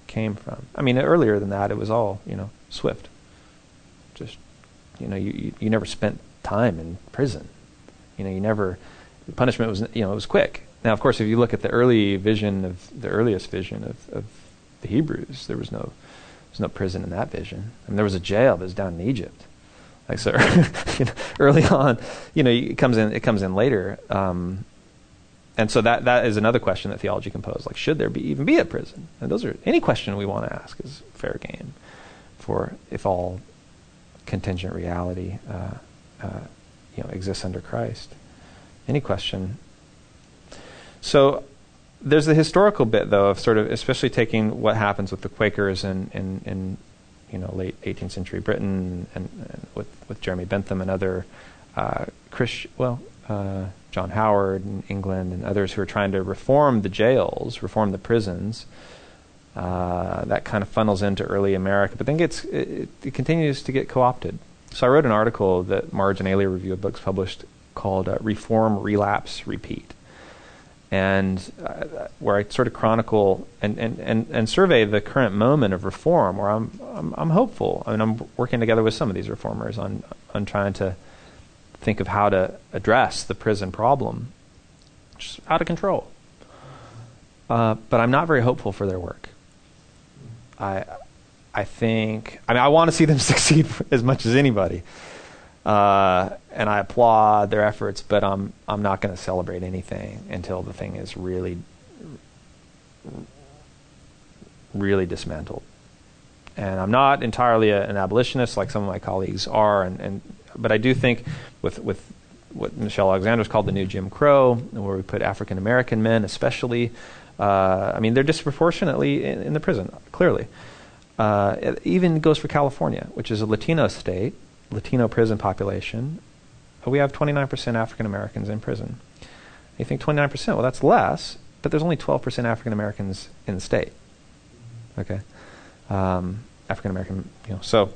came from. I mean, earlier than that, it was all you know swift. Just you know, you you, never spent time in prison. You know, you never the punishment was you know it was quick. Now, of course, if you look at the early vision of the earliest vision of, of the Hebrews, there was no there's no prison in that vision. I mean, there was a jail that was down in Egypt. Like so, *laughs* you know, early on, you know, it comes in. It comes in later, um, and so that that is another question that theology can pose. Like, should there be even be a prison? And those are any question we want to ask is fair game for if all contingent reality, uh, uh, you know, exists under Christ. Any question. So there's the historical bit, though, of sort of especially taking what happens with the Quakers in, in, in you know late 18th century Britain and, and with with Jeremy Bentham and other uh, well uh, John Howard in England and others who are trying to reform the jails, reform the prisons. Uh, that kind of funnels into early America, but then gets it, it, continues to get co-opted. So I wrote an article that Marginalia Review of Books published called uh, "Reform, Relapse, Repeat." and uh, where I sort of chronicle and, and, and, and survey the current moment of reform, where I'm, I'm, I'm hopeful. I mean, I'm working together with some of these reformers on on trying to think of how to address the prison problem, just out of control. Uh, but I'm not very hopeful for their work. I I think I mean I want to see them *laughs* succeed as much as anybody. Uh, and I applaud their efforts, but I'm I'm not going to celebrate anything until the thing is really, really dismantled. And I'm not entirely a, an abolitionist like some of my colleagues are, and, and but I do think with with what Michelle Alexander's called the new Jim Crow, where we put African American men, especially. Uh, I mean, they're disproportionately in, in the prison, clearly. Uh, it even goes for California, which is a Latino state, Latino prison population, we have 29% African Americans in prison. You think 29%, well, that's less, but there's only 12% African Americans in the state. Okay? Um, African American, you know, so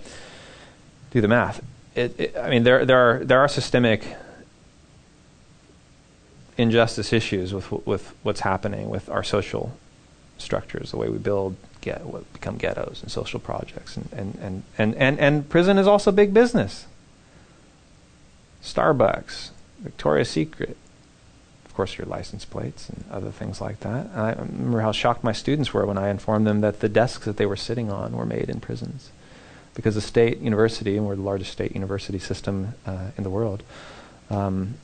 do the math. It, it, I mean, there, there, are, there are systemic injustice issues with, with what's happening with our social structures, the way we build get what become ghettos and social projects and, and, and, and, and, and prison is also big business. Starbucks, Victoria's Secret, of course your license plates and other things like that. I remember how shocked my students were when I informed them that the desks that they were sitting on were made in prisons. Because the state university, and we're the largest state university system uh, in the world, um,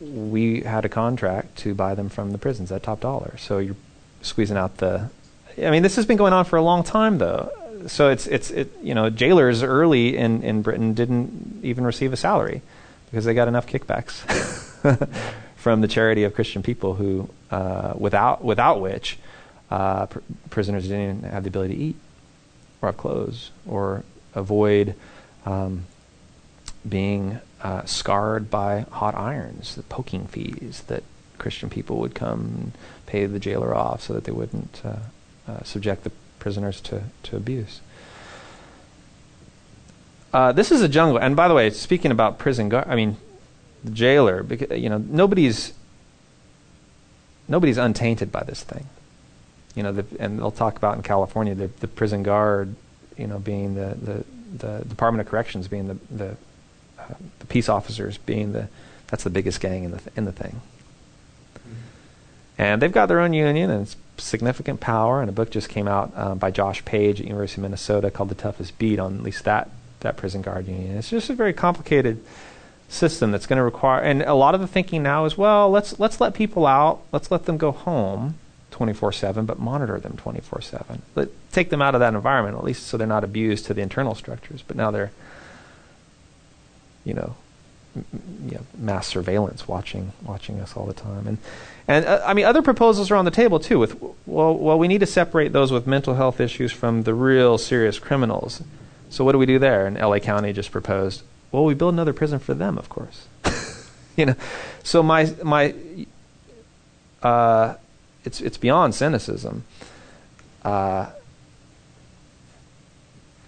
we had a contract to buy them from the prisons at top dollar. So you're squeezing out the I mean, this has been going on for a long time, though. So it's it's it you know jailers early in in Britain didn't even receive a salary because they got enough kickbacks *laughs* from the charity of Christian people who uh, without without which uh, pr- prisoners didn't even have the ability to eat or have clothes or avoid um, being uh, scarred by hot irons, the poking fees that Christian people would come and pay the jailer off so that they wouldn't uh, uh, subject the prisoners to, to abuse. Uh, this is a jungle, and by the way, speaking about prison guard, I mean, the jailer, because, you know, nobody's nobody's untainted by this thing. You know, the, and they'll talk about in California the, the prison guard, you know, being the, the, the Department of Corrections being the the, the peace officers being the that's the biggest gang in the th- in the thing. And they've got their own union, and it's significant power, and a book just came out uh, by Josh Page at University of Minnesota called "The Toughest Beat" on at least that that prison guard union. It's just a very complicated system that's going to require, and a lot of the thinking now is, well, let's let's let people out, let's let them go home 24/7, but monitor them 24/7. Let take them out of that environment at least, so they're not abused to the internal structures. But now they're, you know, you know, mass surveillance watching watching us all the time. And and uh, I mean, other proposals are on the table too. With well, well, we need to separate those with mental health issues from the real serious criminals. So what do we do there? And L.A. County just proposed. Well, we build another prison for them, of course. *laughs* you know, so my my uh, it's it's beyond cynicism. Uh,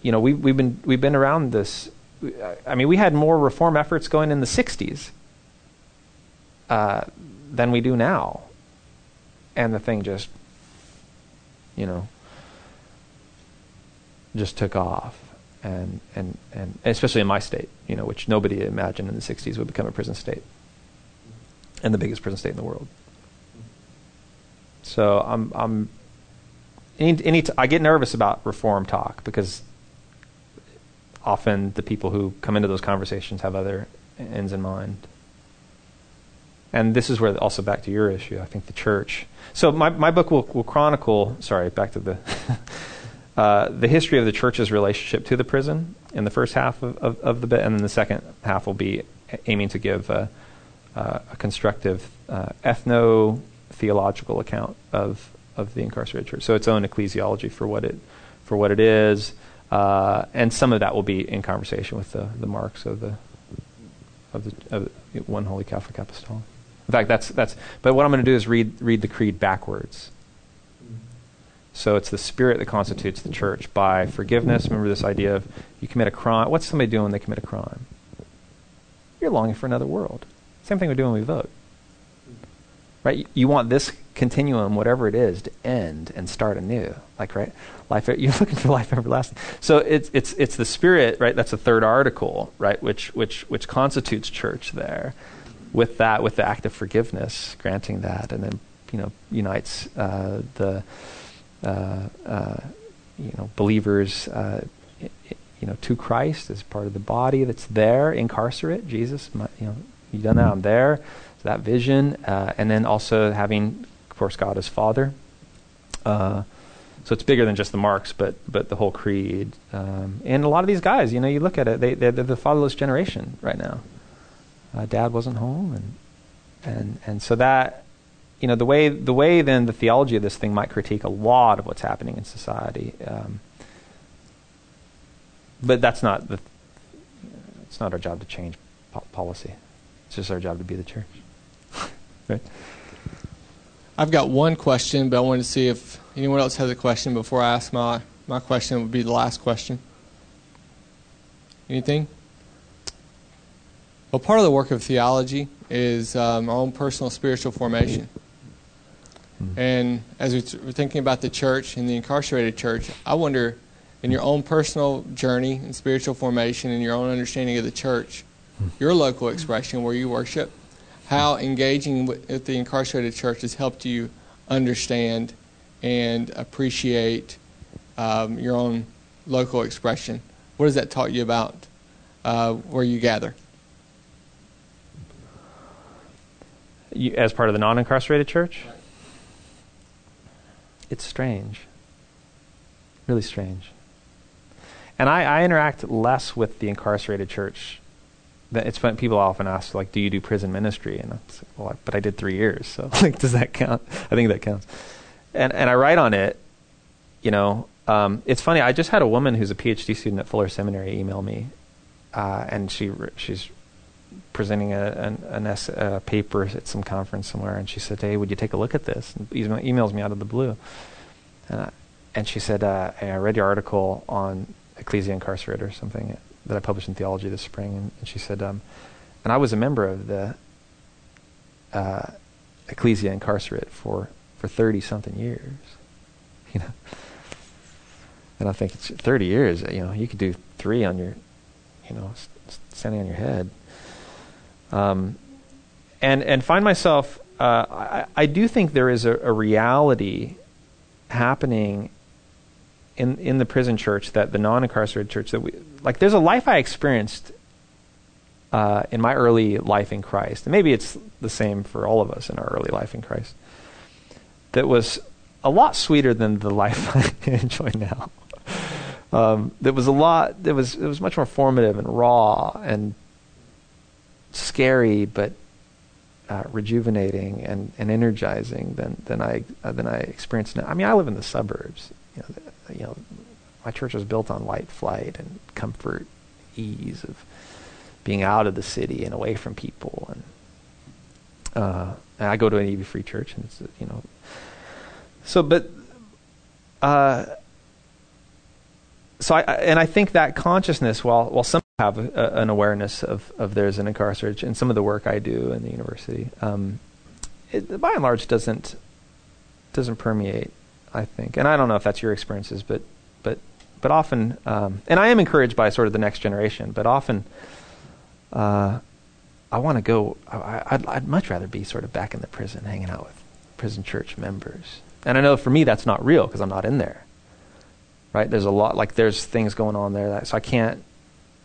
you know, we've we've been we've been around this I mean, we had more reform efforts going in the 60s uh, than we do now. And the thing just, you know, just took off. And, and, and especially in my state, you know, which nobody imagined in the 60s would become a prison state. and the biggest prison state in the world. So I'm, I'm any, any t- I get nervous about reform talk because often the people who come into those conversations have other ends in mind. And this is where also back to your issue, I think the church. So my, my book will, will chronicle, sorry, back to the, *laughs* uh, the history of the church's relationship to the prison in the first half of, of, of the bit, and then the second half will be aiming to give a, uh, a constructive uh, ethno theological account of of the incarcerated church. So its own ecclesiology for what it for what it is, uh, and some of that will be in conversation with the, the marks of the of the, of one holy Catholic apostolic. In fact, that's that's. But what I'm going to do is read read the creed backwards. So it's the spirit that constitutes the church by forgiveness. Remember this idea of you commit a crime. What's somebody doing when they commit a crime? You're longing for another world. Same thing we do when we vote. Right? You want this continuum, whatever it is, to end and start anew. Like, right? Life, *laughs* you're looking for life everlasting. So it's, it's, it's the spirit, right? That's the third article, right? Which, which, which constitutes church there. With that, with the act of forgiveness, granting that, and then, you know, unites uh, the, uh, uh, you know, believers, uh, you know, to Christ as part of the body that's there, incarcerate. Jesus, my, you know, you done that. I'm there. So that vision, uh, and then also having, of course, God as Father. Uh, so it's bigger than just the marks, but but the whole creed. Um, and a lot of these guys, you know, you look at it, they they're, they're the fatherless generation right now. Uh, dad wasn't home, and and and so that you know the way the way then the theology of this thing might critique a lot of what's happening in society. Um, but that's not the. It's not our job to change po- policy. It's just our job to be the church. *laughs* right?
I've got one question, but I wanted to see if anyone else has a question before I ask my my question. Would be the last question. Anything? Well, part of the work of theology is um, our own personal spiritual formation. Mm-hmm. And as we're thinking about the church and the incarcerated church, I wonder in your own personal journey and spiritual formation and your own understanding of the church, your local expression where you worship, how engaging with the incarcerated church has helped you understand and appreciate um, your own local expression. What has that taught you about uh, where you gather?
You, as part of the non incarcerated church? It's strange. Really strange. And I, I interact less with the incarcerated church. It's fun. People often ask, like, "Do you do prison ministry?" And I'm like, well, but I did three years, so *laughs* like, does that count? I think that counts. And and I write on it. You know, um, it's funny. I just had a woman who's a PhD student at Fuller Seminary email me, uh, and she she's presenting a, an, an S, a paper at some conference somewhere, and she said, "Hey, would you take a look at this?" And emails me out of the blue, and, and she said, uh, hey, "I read your article on Ecclesia Incarcerate or something that I published in Theology this spring, and, and she said, um, and I was a member of the uh, Ecclesia Incarcerate for for thirty something years, *laughs* you know." And I think it's 30 years, you know, you could do three on your, you know, standing on your head. Um, and and find myself. Uh, I, I, do think there is a, a, reality happening in in the prison church that the non-incarcerated church that we like. There's a life I experienced uh, in my early life in Christ, and maybe it's the same for all of us in our early life in Christ. That was a lot sweeter than the life *laughs* I enjoy now. Um, that was a lot. It was it was much more formative and raw and scary but uh, rejuvenating and, and energizing than than I uh, than I experienced now. I mean, I live in the suburbs. You know, the, you know, my church was built on light flight and comfort, ease of being out of the city and away from people. And, uh, I go to an EV Free Church, and it's you know. So, but uh, so I, and I think that consciousness, while while some have a, an awareness of of there's an incarceration, and some of the work I do in the university, um, it, by and large doesn't doesn't permeate. I think, and I don't know if that's your experiences, but but but often, um, and I am encouraged by sort of the next generation, but often, uh, I want to go. I, I'd much rather be sort of back in the prison, hanging out with prison church members. And I know for me that's not real because I'm not in there. Right? There's a lot like there's things going on there that so I can't.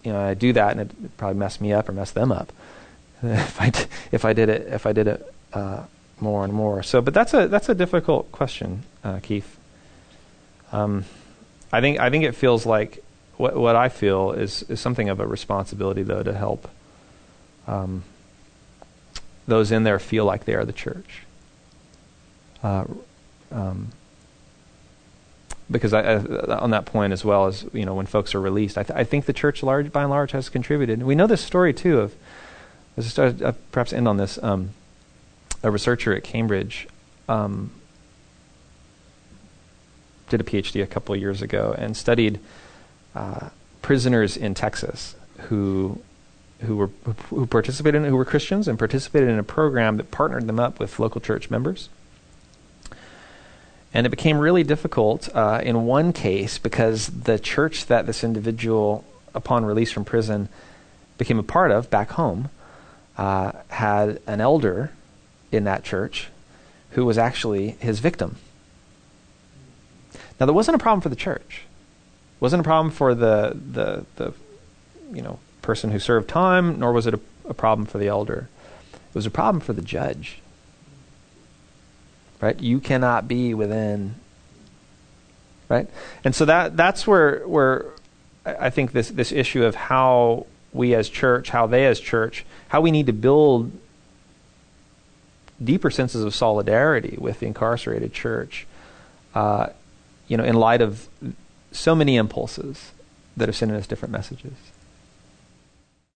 You know, I do that and it probably mess me up or mess them up *laughs* if I d- if I did it if I did it uh, more and more. So, but that's a that's a difficult question, uh, Keith. Um, I think I think it feels like what what I feel is is something of a responsibility though to help um, those in there feel like they are the church. Uh, um, because I, I, on that point as well as you know when folks are released, I, th- I think the church large by and large has contributed. We know this story too of. Let's just uh, perhaps end on this. Um, a researcher at Cambridge um, did a PhD a couple of years ago and studied uh, prisoners in Texas who who were who participated in, who were Christians and participated in a program that partnered them up with local church members. And it became really difficult uh, in one case because the church that this individual, upon release from prison, became a part of back home uh, had an elder in that church who was actually his victim. Now, there wasn't a problem for the church. It wasn't a problem for the, the, the you know, person who served time, nor was it a, a problem for the elder. It was a problem for the judge. Right? You cannot be within right? And so that that's where where I think this this issue of how we as church, how they as church, how we need to build deeper senses of solidarity with the incarcerated church, uh, you know, in light of so many impulses that are sending us different messages.